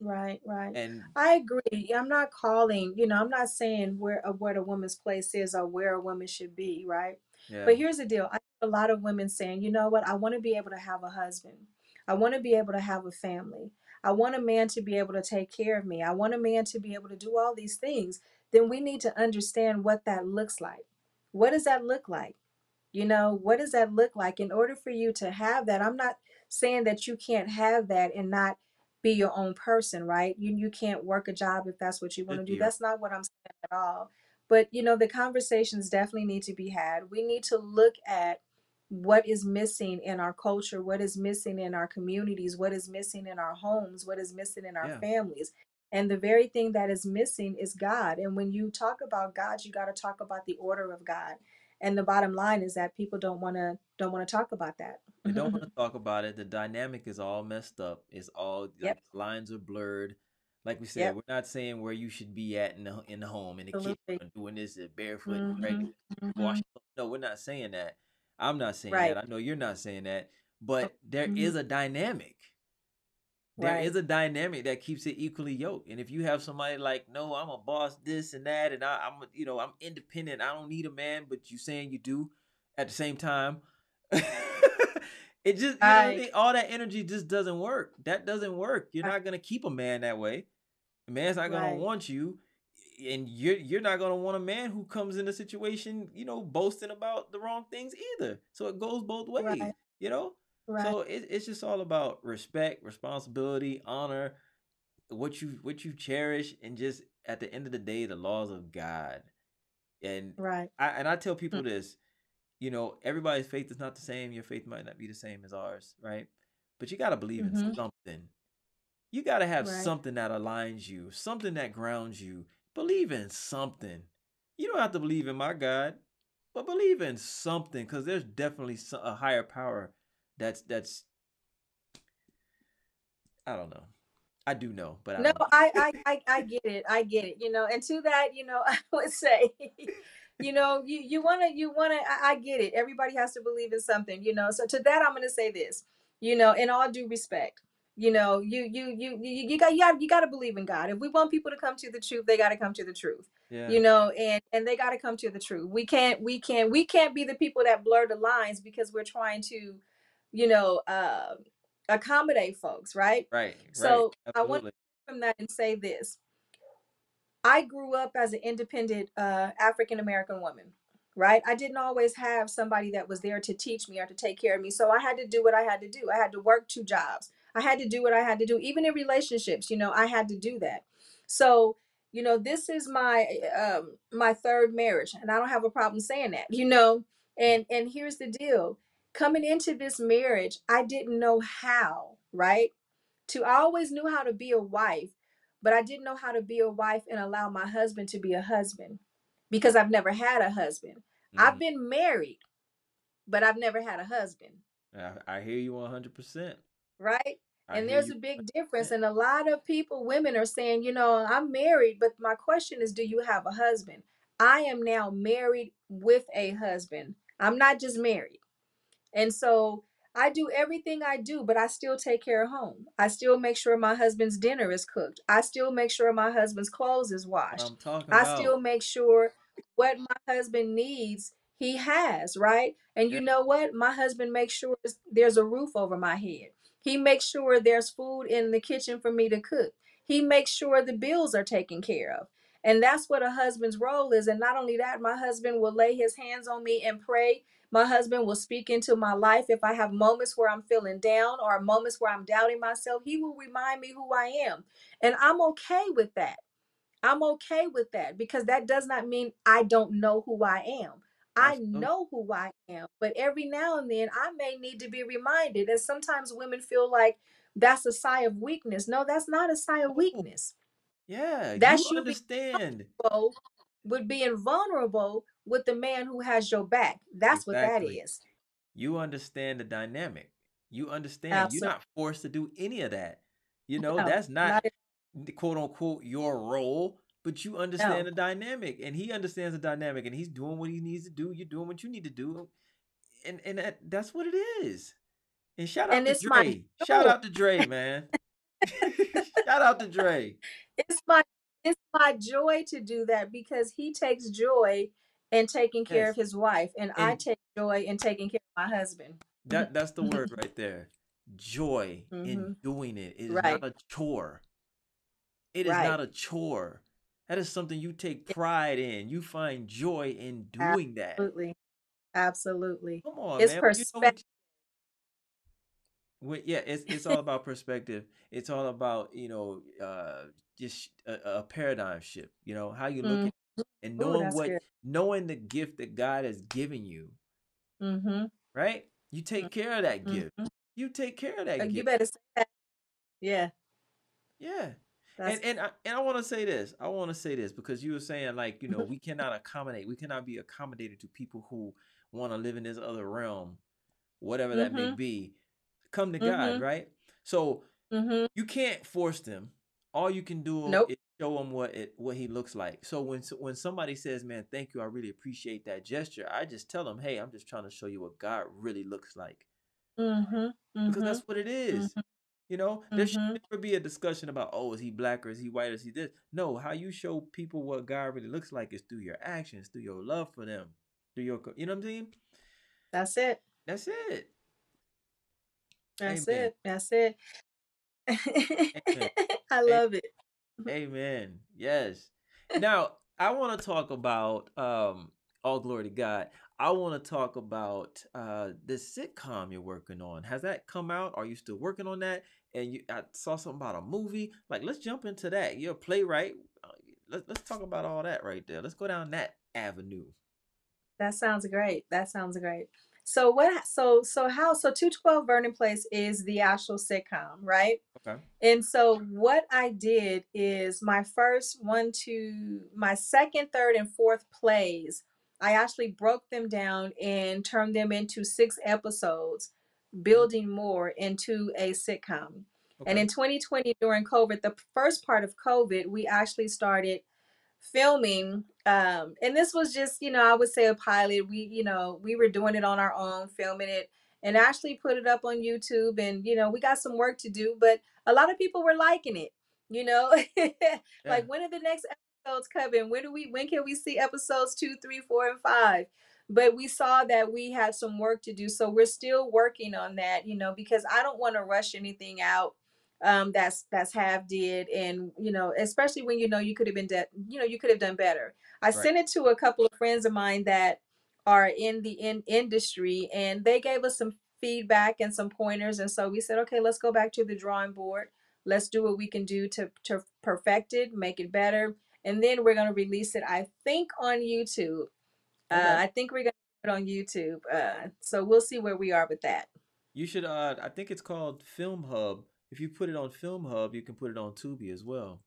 Right. Right. And I agree. I'm not calling, you know, I'm not saying where uh, what a woman's place is or where a woman should be, right? yeah, But here's the deal. I have a lot of women saying, you know what? I want to be able to have a husband. I want to be able to have a family. I want a man to be able to take care of me. I want a man to be able to do all these things. Then we need to understand what that looks like. What does that look like? You know, what does that look like? In order for you to have that, I'm not saying that you can't have that and not be your own person, right? You you can't work a job if that's what you want to thank do. you. That's not what I'm saying at all. But you know, the conversations definitely need to be had. We need to look at what is missing in our culture, what is missing in our communities, what is missing in our homes, what is missing in our Yeah, families. And the very thing that is missing is God. And when you talk about God, you got to talk about the order of God. And the bottom line is that people don't want to don't want to talk about that. they don't want to talk about it. The dynamic is all messed up. It's all like Yep. lines are blurred. Like we said, Yep. we're not saying where you should be at in the in the home and the kitchen Absolutely. or doing this barefoot and hmm pregnant, hmm. No, we're not saying that. I'm not saying that. I know you're not saying that. But there hmm is a dynamic. There Right. is a dynamic that keeps it equally yoked. And if you have somebody like, no, I'm a boss, this and that, and I, I'm, you know, I'm independent. I don't need a man, but you saying you do at the same time. it just, what I mean? All that energy just doesn't work. That doesn't work. You're Right. not gonna keep a man that way. A man's not gonna Right. want you, and you're you're not gonna want a man who comes in a situation, you know, boasting about the wrong things either. So it goes both ways, Right. you know. Right. So it, it's just all about respect, responsibility, honor, what you what you cherish, and just at the end of the day, the laws of God. And Right. I and I tell Mm. people this, you know, everybody's faith is not the same. Your faith might not be the same as ours, right? But you gotta believe in hmm something. You gotta have Right. something that aligns you, something that grounds you. Believe in something. You don't have to believe in my God, but believe in something, because there's definitely a higher power. That's that's I don't know. I do know, but I No. I, I, I, I get it. I get it. You know, and to that, you know, I would say, you know, you, you wanna, you wanna, I, I get it. Everybody has to believe in something, you know. So to that, I'm gonna say this, you know, in all due respect, you know, you, you, you, you, you got, you got, you got to believe in God. If we want people to come to the truth, they got to come to the truth, Yeah, you know, and and they got to come to the truth. We can't, we can't, we can't be the people that blur the lines because we're trying to, you know, uh, accommodate folks, right? right, right, So I want absolutely. from that and say this. I grew up as an independent uh, African American woman, right? I didn't always have somebody that was there to teach me or to take care of me. So I had to do what I had to do. I had to work two jobs. I had to do what I had to do. Even in relationships, you know, I had to do that. So, you know, this is my um my third marriage and I don't have a problem saying that, you know. And and here's the deal. Coming into this marriage, I didn't know how, right? to I always knew how to be a wife, but I didn't know how to be a wife and allow my husband to be a husband because I've never had a husband. Mm, I've been married, but I've never had a husband, I, I hear you one hundred percent. right? I And hear there's you a big 100%. difference. And a lot of people, women are saying, you know, I'm married, but my question is, do you have a husband? I am now married with a husband. I'm not just married. And so I do everything I do, but I still take care of home. I still make sure my husband's dinner is cooked. I still make sure my husband's clothes is What washed. I'm talking I about. still make sure what my husband needs, he has, right? And Yeah, you know what? My husband makes sure there's a roof over my head. He makes sure there's food in the kitchen for me to cook. He makes sure the bills are taken care of. And that's what a husband's role is. And not only that, my husband will lay his hands on me and pray. My husband will speak into my life if I have moments where I'm feeling down or moments where I'm doubting myself. He will remind me who I am. And I'm okay with that. I'm okay with that because that does not mean I don't know who I am. I know who I am, but every now and then I may need to be reminded. And sometimes women feel like that's a sigh of weakness. No, that's not a sigh of weakness. Yeah, you That's you being understand. vulnerable with being vulnerable with the man who has your back. That's what that is. You understand the dynamic. You understand. You're not forced to do any of that. You know, No, that's not not quote unquote your role, but you understand the dynamic and he understands the dynamic and he's doing what he needs to do. You're doing what you need to do. And and that, that's what it is. And shout out And to it's my Dre. Shout out to Dre, man. shout out to Dre. It's my it's my joy to do that because he takes joy in taking care Yes. of his wife, and I take joy in taking care of my husband. that that's the word right there. Joy in Mhm. doing it. It is Right. not a chore. It is Right. not a chore. That is something you take pride in. You find joy in doing that. Absolutely. Absolutely. Come on, It's man. When you know what perspective. when, yeah, it's it's all about perspective. It's all about you know, uh, just a, a paradigm shift. You know how you look Mm. at it and knowing that's what, good. knowing the gift that God has given you. Mm-hmm. Right? You take care of that gift. Mhm. You take care of that Uh, You better say that. Yeah, Yeah. that's And and I, and I want to say this. I want to say this because you were saying like you know we cannot accommodate. We cannot be accommodated to people who want to live in this other realm, whatever that may Mhm. be. Come to God, Mhm. right? So Mm-hmm. you can't force them. All you can do Nope. is show him what it what he looks like. So when when somebody says, "Man, thank you, I really appreciate that gesture," I just tell them, "Hey, I'm just trying to show you what God really looks like," Mm-hmm. because Mm-hmm. that's what it is. You know, there should Mhm. never be a discussion about, "Oh, is he black or is he white or is he this?" No, how you show people what God really looks like is through your actions, through your love for them, through your, you know what I'm saying? That's it. That's it. That's Amen. it. That's it. I love it. Amen. Yes. Now, I want to talk about um all glory to God. I want to talk about uh this sitcom you're working on. Has that come out? Are you still working on that? And you I saw something about a movie. Like let's jump into that. You're a playwright. Uh, Let's let's talk about all that right there. Let's go down that avenue. That sounds great. That sounds great. So what so so how so 212 Vernon Place is the actual sitcom, right? Okay. And so what I did is my first one, two, my second, third, and fourth plays, I actually broke them down and turned them into six episodes, building more into a sitcom. Okay. And in 2020, during COVID, the first part of COVID, we actually started filming um and this was just you know i would say a pilot we you know we were doing it on our own filming it and actually put it up on youtube and you know we got some work to do but a lot of people were liking it you know? Yeah. like when are the next episodes coming? When do we when can we see episodes two three four and five? But we saw that we had some work to do so we're still working on that you know because i don't want to rush anything out um that's that's half did and you know especially when you know you could have been de- you know you could have done better. I Right. sent it to a couple of friends of mine that are in the in industry and they gave us some feedback and some pointers and so we said okay let's go back to the drawing board. Let's do what we can do to to perfect it make it better and then we're going to release it i think on youtube. Uh, i think we're going to put it on youtube uh, so we'll see where we are with that. You should uh I think it's called Film Hub. If you put it on Film Hub, you can put it on Tubi as well.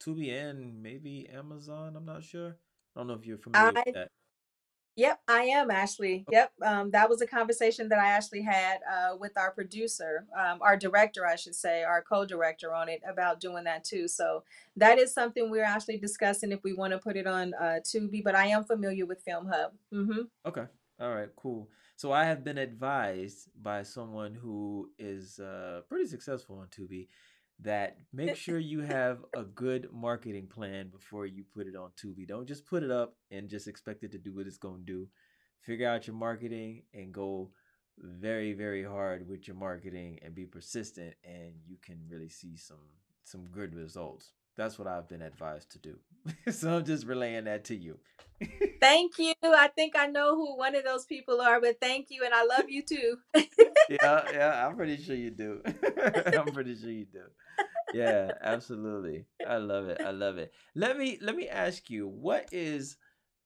Tubi and maybe Amazon, I'm not sure. I don't know if you're familiar i with that. Yep, I am Ashley. Yep, um, that was a conversation that I actually had uh, with our producer, um, our director, I should say, our co-director on it about doing that too. So that is something we're actually discussing if we want to put it on uh, Tubi. But I am familiar with Film Hub. hmm Okay. All right, cool. So I have been advised by someone who is uh, pretty successful on Tubi that make sure you have a good marketing plan before you put it on Tubi. Don't just put it up and just expect it to do what it's going to do. Figure out your marketing and go very very hard with your marketing and be persistent and you can really see some some good results. That's what I've been advised to do. so I'm just relaying that to you. Thank you. I think I know who one of those people are, but thank you, and I love you too. yeah, yeah, I'm pretty sure you do. I'm pretty sure you do. Yeah, absolutely. I love it. I love it. Let me let me ask you, what is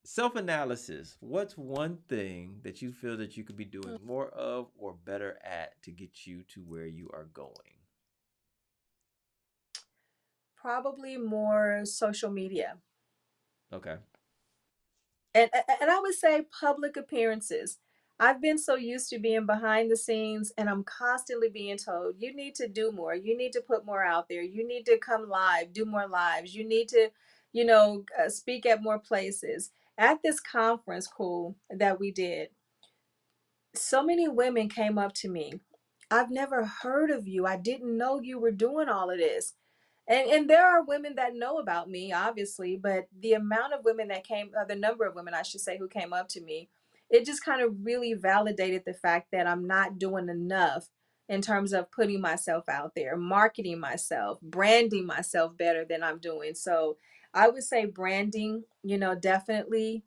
self analysis. What's one thing that you feel that you could be doing mm. more of or better at to get you to where you are going? Probably more social media. Okay. And and I would say public appearances. I've been so used to being behind the scenes and I'm constantly being told, you need to do more. You need to put more out there. You need to come live, do more lives. You need to, you know, uh, speak at more places. At this conference, cool, that we did, so many women came up to me. I've never heard of you. I didn't know you were doing all of this and and there are women that know about me obviously but the amount of women that came uh, the number of women i should say who came up to me it just kind of really validated the fact that i'm not doing enough in terms of putting myself out there marketing myself branding myself better than i'm doing so i would say branding you know definitely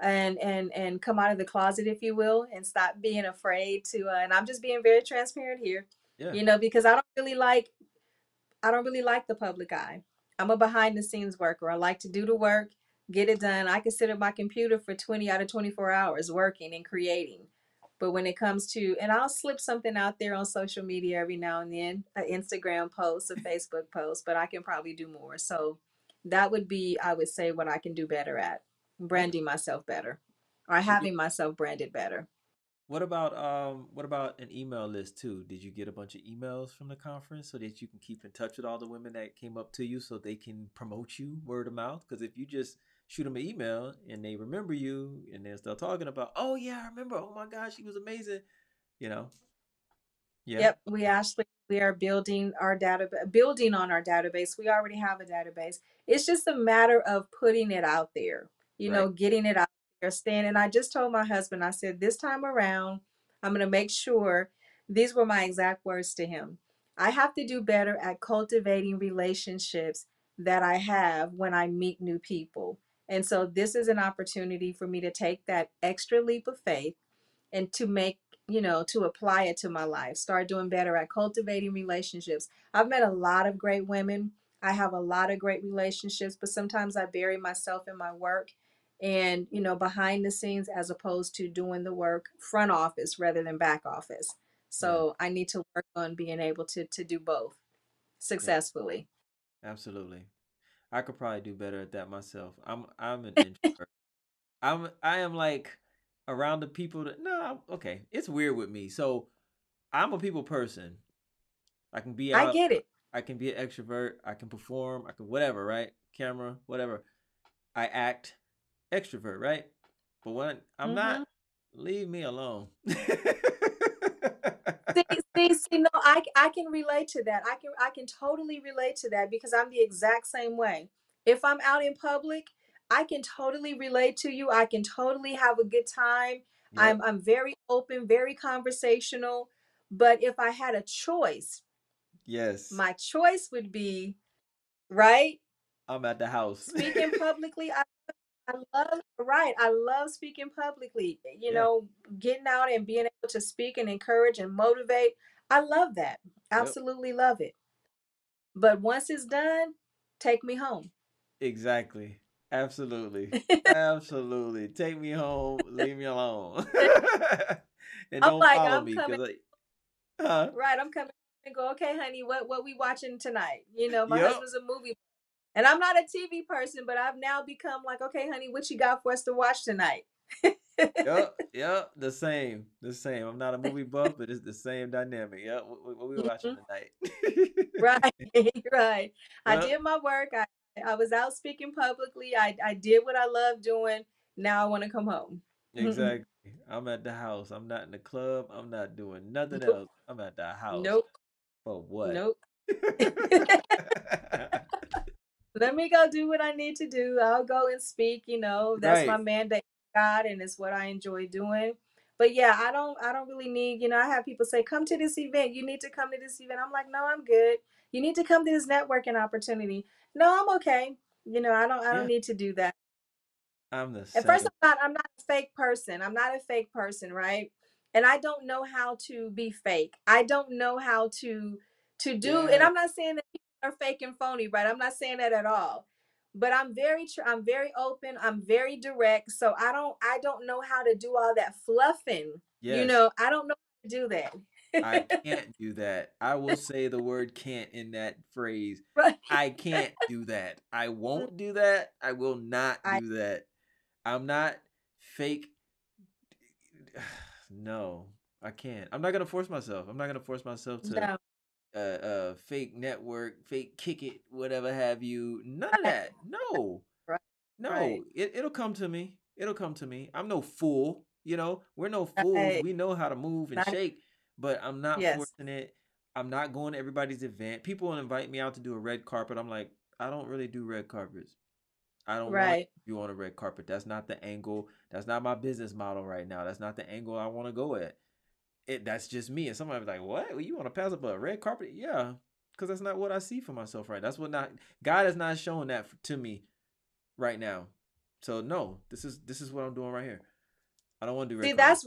and and and come out of the closet if you will and stop being afraid to uh, and i'm just being very transparent here Yeah. you know because i don't really like I don't really like the public eye. I'm a behind the scenes worker. I like to do the work, get it done. I can sit at my computer for 20 out of 24 hours working and creating. But when it comes to, and I'll slip something out there on social media every now and then, an Instagram post, a Facebook post, but I can probably do more. So that would be, I would say, what I can do better at branding myself better or having myself branded better. What about um what about an email list too? Did you get a bunch of emails from the conference so that you can keep in touch with all the women that came up to you so they can promote you word of mouth? Because if you just shoot them an email and they remember you and they're still talking about, oh yeah, I remember. Oh my gosh, she was amazing. You know. Yeah. Yep, we actually we are building our data building on our database. We already have a database. It's just a matter of putting it out there. You right. know, getting it out And I just told my husband, I said, this time around, I'm going to make sure these were my exact words to him. I have to do better at cultivating relationships that I have when I meet new people. And so this is an opportunity for me to take that extra leap of faith and to make, you know, to apply it to my life, start doing better at cultivating relationships. I've met a lot of great women. I have a lot of great relationships, but sometimes I bury myself in my work and you know behind the scenes as opposed to doing the work front office rather than back office. So yeah. i need to work on being able to to do both successfully. Yeah. absolutely. I could probably do better at that myself. I'm i'm an introvert. I'm i am like around the people that no okay it's weird with me. So i'm a people person. I can be out, i get it. I can be an extrovert i can perform i can whatever right? Camera whatever. I act extrovert, right? But when I'm mm-hmm. not, leave me alone. see, see, see, no, I, I can relate to that. I can, I can totally relate to that because I'm the exact same way. If I'm out in public, I can totally relate to you. I can totally have a good time. Yep. I'm, I'm very open, very conversational. But if I had a choice, yes, my choice would be, right? I'm at the house. Speaking publicly, I I love right. I love speaking publicly. You yeah. know, getting out and being able to speak and encourage and motivate. I love that. Absolutely yep. love it. But once it's done, take me home. Exactly. Absolutely. Absolutely. Take me home. Leave me alone. and don't like, follow I'm me because huh? right. I'm coming and go. Okay, honey. What what we watching tonight? You know, my yep. husband's a movie and I'm not a TV person, but I've now become like, okay, honey, what you got for us to watch tonight? yep, yep, the same, the same. I'm not a movie buff, but it's the same dynamic. Yep, what, what we watching mm-hmm. tonight? right, right. Yep. I did my work. I, I was out speaking publicly. I, I did what I love doing. Now I want to come home. Exactly. I'm at the house. I'm not in the club. I'm not doing nothing nope. else. I'm at the house. Nope. For what? Nope. Let me go do what I need to do. I'll go and speak, you know, that's right. my mandate God and it's what I enjoy doing. But yeah, I don't I don't really need, you know, I have people say, come to this event. You need to come to this event. I'm like, no, I'm good. You need to come to this networking opportunity. No, I'm okay. You know, I don't I don't yeah. need to do that. I'm the At first I'm not I'm not a fake person. I'm not a fake person, right? And I don't know how to be fake. I don't know how to to do yeah. and I'm not saying that are fake and phony, right? I'm not saying that at all. but I'm very tr- I'm very open. I'm very direct. So I don't I don't know how to do all that fluffing. You Yes. know, I don't know how to do that. I can't do that. I will say the word can't in that phrase. Right. I can't do that. I mm. won't do that. I will not I do that. I'm not fake. No, I can't. I'm not gonna force myself. I'm not gonna force myself to no. Uh uh fake network, fake kick it, whatever have you. None of that. No. Right. No. Right. It it'll come to me. It'll come to me. I'm no fool. You know, we're no fools. Right. We know how to move and shake, but I'm not Yes. forcing it. I'm not going to everybody's event. People will invite me out to do a red carpet. I'm like, I don't really do red carpets. I don't want Right. you on a red carpet. That's not the angle. That's not my business model right now. That's not the angle I want to go at. It that's just me. And somebody's like, "What? Well, you want to pass up a red carpet?" Yeah, because that's not what I see for myself. Right? That's what not God is not showing that to me right now. So no, this is this is what I'm doing right here. I don't want to do See, that's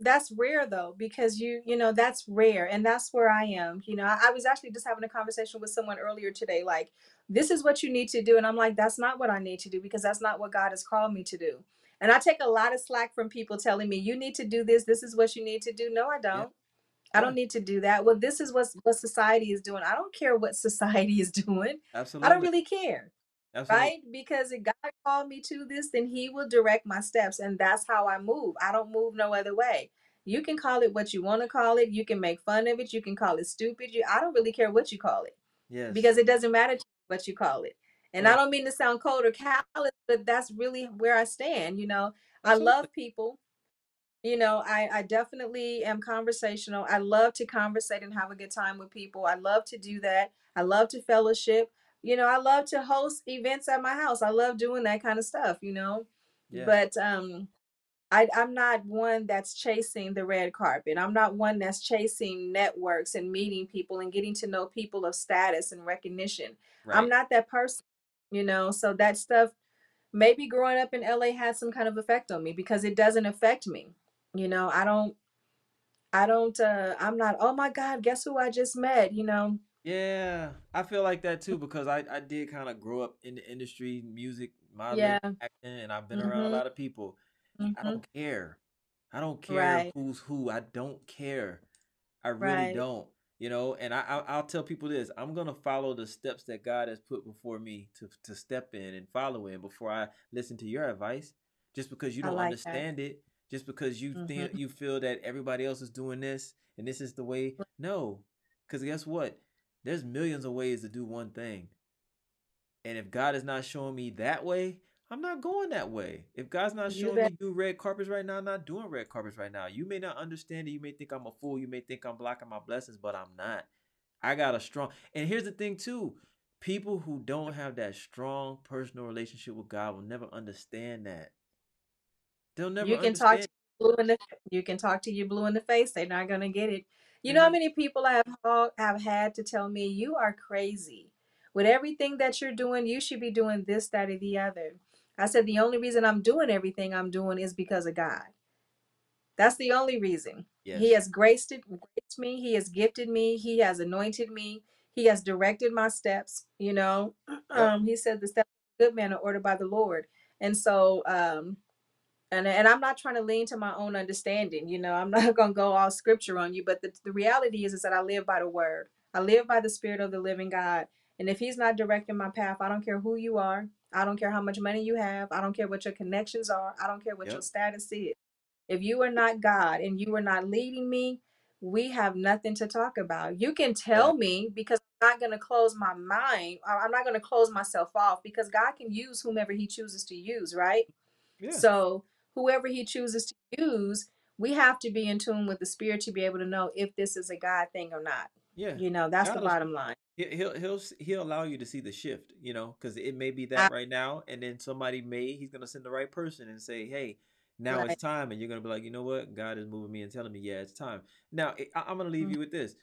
that's rare though because you you know that's rare and that's where i am you know I, I was actually just having a conversation with someone earlier today like this is what you need to do and i'm like that's not what i need to do because that's not what god has called me to do and i take a lot of slack from people telling me you need to do this this is what you need to do no i don't i don't need to do that well this is what what society is doing i don't care what society is doing Absolutely. i don't really care absolutely. right? Because if God called me to this, then He will direct my steps, and that's how I move. I don't move no other way. You can call it what you want to call it. You can make fun of it. You can call it stupid. You, I don't really care what you call it Yes, because it doesn't matter what you call it. And I don't mean to sound cold or callous, but that's really where I stand. You know, I absolutely. love people. You know, I, I definitely am conversational. I love to conversate and have a good time with people. I love to do that. I love to fellowship. You know, I love to host events at my house. I love doing that kind of stuff, you know. Yes, But um I, I'm not one that's chasing the red carpet. I'm not one that's chasing networks and meeting people and getting to know people of status and recognition. I'm not that person, you know. So that stuff, maybe growing up in LA had some kind of effect on me because it doesn't affect me. You know, I don't, I don't, uh, I'm not, oh my God, guess who I just met? You know, Yeah, I feel like that too because I I did kind of grow up in the industry, music, modeling, yeah. acting, and I've been around a Mm-hmm. lot of people. I Mm-hmm. don't care. I don't care Right. who's who. I don't care. I really Right. don't. You know, and I, I I'll tell people this: I'm gonna follow the steps that God has put before me to to step in and follow in before I listen to your advice. Just because you don't like that. understand it, just because you Mm-hmm. think you feel that everybody else is doing this and this is the way. No, because guess what? There's millions of ways to do one thing. And if God is not showing me that way, I'm not going that way. If God's not showing me do red carpets right now, I'm not doing red carpets right now. You may not understand it. You may think I'm a fool. You may think I'm blocking my blessings, but I'm not. I got a strong. And here's the thing too. People who don't have that strong personal relationship with God will never understand that. They'll never You can talk to you blue in the you can talk to you blue in the face. They're not gonna get it. You know how mm-hmm. many people I have ha- have had to tell me you are crazy. With everything that you're doing, you should be doing this, that, or the other. I said the only reason I'm doing everything I'm doing is because of God. That's the only reason. He has graced it, graced me. He has gifted me. He has anointed me. He has directed my steps. You know, um, he said the steps of a good man are ordered by the Lord. And so, um, and and I'm not trying to lean to my own understanding. You know, I'm not gonna go all scripture on you. But the, the reality is, is that I live by the word. I live by the spirit of the living God. And if He's not directing my path, I don't care who you are. I don't care how much money you have. I don't care what your connections are. I don't care what your status is. If you are not God and you are not leading me, we have nothing to talk about. You can tell me because I'm not going to close my mind. or I'm not going to close myself off because God can use whomever He chooses to use, right? Yeah. So, whoever He chooses to use, we have to be in tune with the Spirit to be able to know if this is a God thing or not. Yeah. You know, that's the God will bottom line. He- He'll he'll he'll allow you to see the shift, you know, because it may be I, that right now, and then somebody may he's gonna send the right person and say, "Hey, now it's time," and you're gonna be like, "You know what? God is moving me and telling me, yeah, it's time." Now I, I'm gonna leave Mhm. you with this,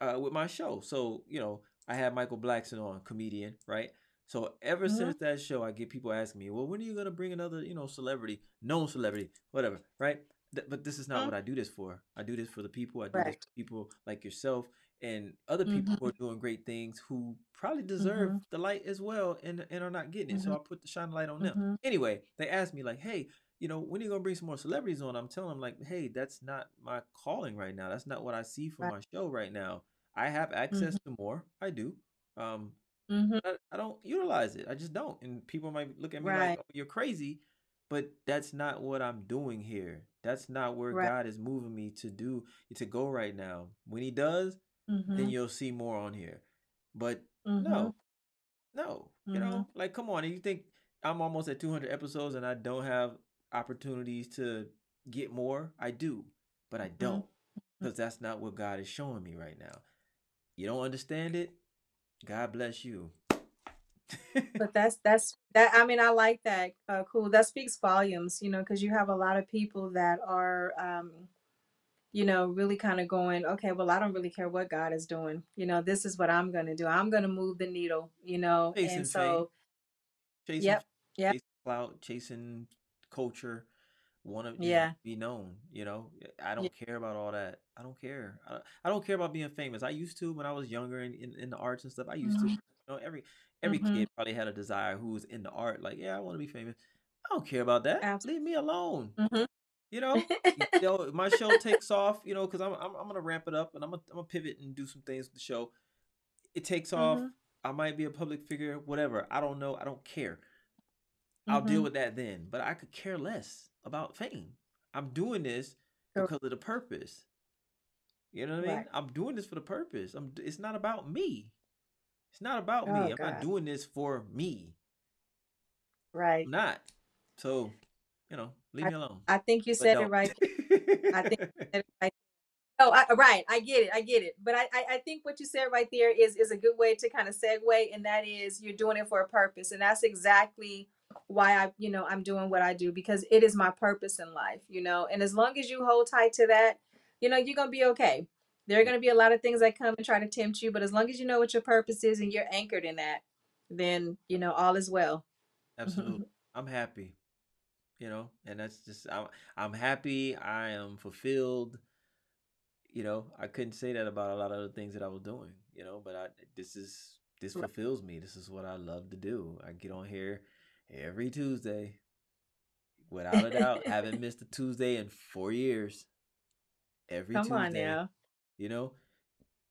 uh, with my show. So you know, I had Michael Blackson on, comedian, right? So ever Mhm. since that show, I get people asking me, "Well, when are you gonna bring another, you know, celebrity, known celebrity, whatever, right?" th- but this is not Mhm. what I do this for. I do this for the people. I do this for people like yourself and other people who Mhm. are doing great things who probably deserve Mhm. the light as well and and are not getting it. So Mhm. I put the shine light on them. Anyway, they asked me like, "Hey, you know, when are you gonna bring some more celebrities on?" I'm telling them like, "Hey, that's not my calling right now. That's not what I see for Right. my show right now. I have access to more. I do. Um, Mhm. I, I don't utilize it. I just don't. And people might look at me like, oh, you're crazy," but that's not what I'm doing here. That's not where Right. God is moving me to do to go right now. When He does, then Mhm. you'll see more on here. But Mhm. no, no, you Mhm. know, like come on. And you think I'm almost at 200 episodes and I don't have opportunities to get more? I do, but I Mhm. don't because that's not what God is showing me right now. You don't understand it? God bless you. But that's that's that. I mean, I like that. Uh, cool. That speaks volumes, you know, because you have a lot of people that are, um, you know, really kind of going, okay, well, I don't really care what God is doing. You know, this is what I'm going to do. I'm going to move the needle. You know, Chasing and so, chasing, yep, yep, chasing clout, chasing culture, want to yeah, be known. You know, I don't care about all that. I don't care. I, I don't care about being famous. I used to when I was younger in, in, in the arts and stuff. I used to. Mhm. You know, every every Mhm. kid probably had a desire who was in the art. Like, yeah, I want to be famous. I don't care about that. Absolutely. Leave me alone. Mhm. You know, you know, my show takes off. You know, because I'm, I'm I'm gonna ramp it up and I'm gonna I'm gonna pivot and do some things with the show. It takes off. Mhm. I might be a public figure, whatever. I don't know. I don't care. I'll deal Mhm. with that then. But I could care less about fame. I'm doing this because of the purpose. You know what I mean? Right. I'm doing this for the purpose. I'm. It's not about me. It's not about me. Oh I'm not doing this for me. Right. I'm not. So, you know, leave I me alone. I think you But said it right. I think you said it right. Oh, I, right. I get it. I get it. But I, I, I think what you said right there is is a good way to kind of segue, and that is you're doing it for a purpose, and that's exactly why I, you know, I'm doing what I do because it is my purpose in life, you know. And as long as you hold tight to that, you know, you're gonna be okay. There are gonna be a lot of things that come and try to tempt you, but as long as you know what your purpose is and you're anchored in that, then you know all is well. Absolutely. I'm happy. You know, and that's just I'm I'm happy. I am fulfilled. You know, I couldn't say that about a lot of other things that I was doing, you know, but I this is this fulfills me. This is what I love to do. I get on here every Tuesday without a doubt. Haven't missed a Tuesday in 4 years. Every Come on Tuesday, now. you know,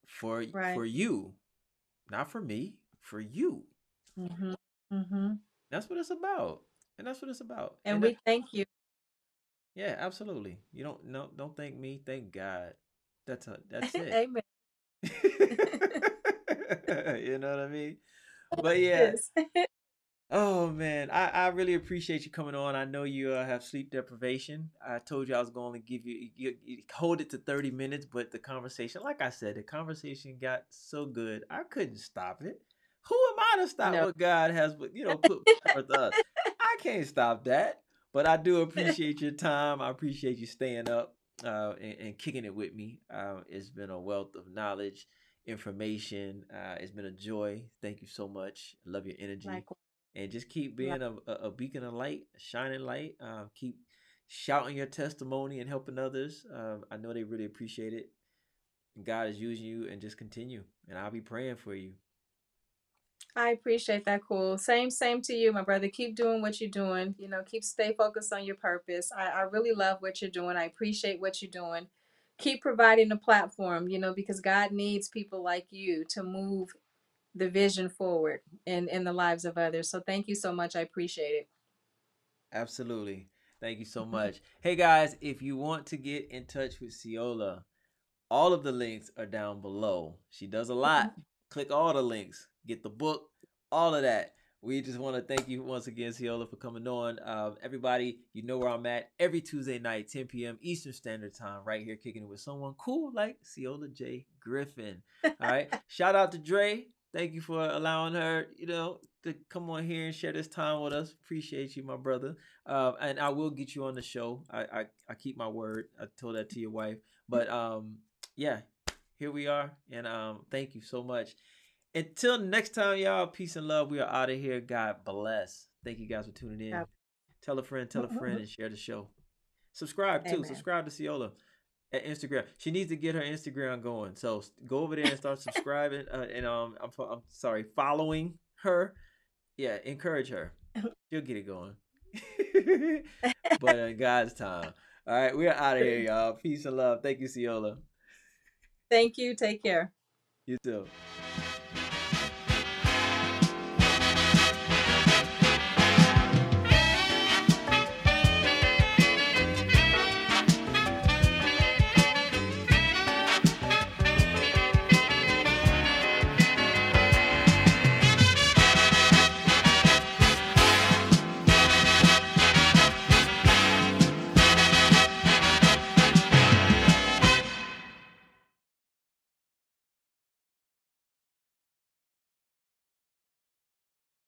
for Right. for you, not for me, for you. Mhm. Mhm. That's what it's about. And that's what it's about. And And we thank you. yeah, absolutely. You don't no don't thank me, thank God. That's a, that's it. Amen. you know what I mean? But yeah, Yes. oh man, I, I really appreciate you coming on. I know you uh, have sleep deprivation. I told you I was going to give you, you, you hold it to 30 minutes, but the conversation, like I said, the conversation got so good. I couldn't stop it. Who am I to stop No. what God has, you know, put forth us? I can't stop that. But I do appreciate your time. I appreciate you staying up uh, and, and kicking it with me. Uh, it's been a wealth of knowledge, information. Uh, it's been a joy. Thank you so much. I love your energy. Likewise. And just keep being a, a, beacon of light, a shining light. Uh, keep shouting your testimony and helping others. Um, I know they really appreciate it. God is using you and just continue. And I'll be praying for you. I appreciate that. Cool. Same, same to you, my brother. Keep doing what you're doing. You know, keep stay focused on your purpose. I, I really love what you're doing. I appreciate what you're doing. Keep providing the platform, you know, because God needs people like you to move the vision forward in, in the lives of others. So thank you so much. I appreciate it. Absolutely. Thank you so Mhm. much. Hey guys, if you want to get in touch with Ceola, all of the links are down below. She does a lot. Click all the links. Get the book, all of that. We just want to thank you once again, Ceola, for coming on. Um, everybody, you know where I'm at every Tuesday night, 10 p.m. Eastern Standard Time, right here, kicking it with someone cool like Ceola J. Griffin. All right. Shout out to Dre. Thank you for allowing her, you know, to come on here and share this time with us. Appreciate you, my brother. Um, and I will get you on the show. I, I I keep my word. I told that to your wife. But um, yeah, here we are, and um, thank you so much. Until next time, y'all. Peace and love. We are out of here. God bless. Thank you guys for tuning in. Tell a friend, tell a friend, and share the show. Subscribe too. Amen. Subscribe to Ceola at Instagram. She needs to get her Instagram going. So go over there and start subscribing. Uh, and um, I'm, I'm sorry, following her. Yeah, encourage her. She'll get it going. but in God's time. All right, we're out of here, y'all. Peace and love. Thank you, Ceola. Thank you. Take care. You too.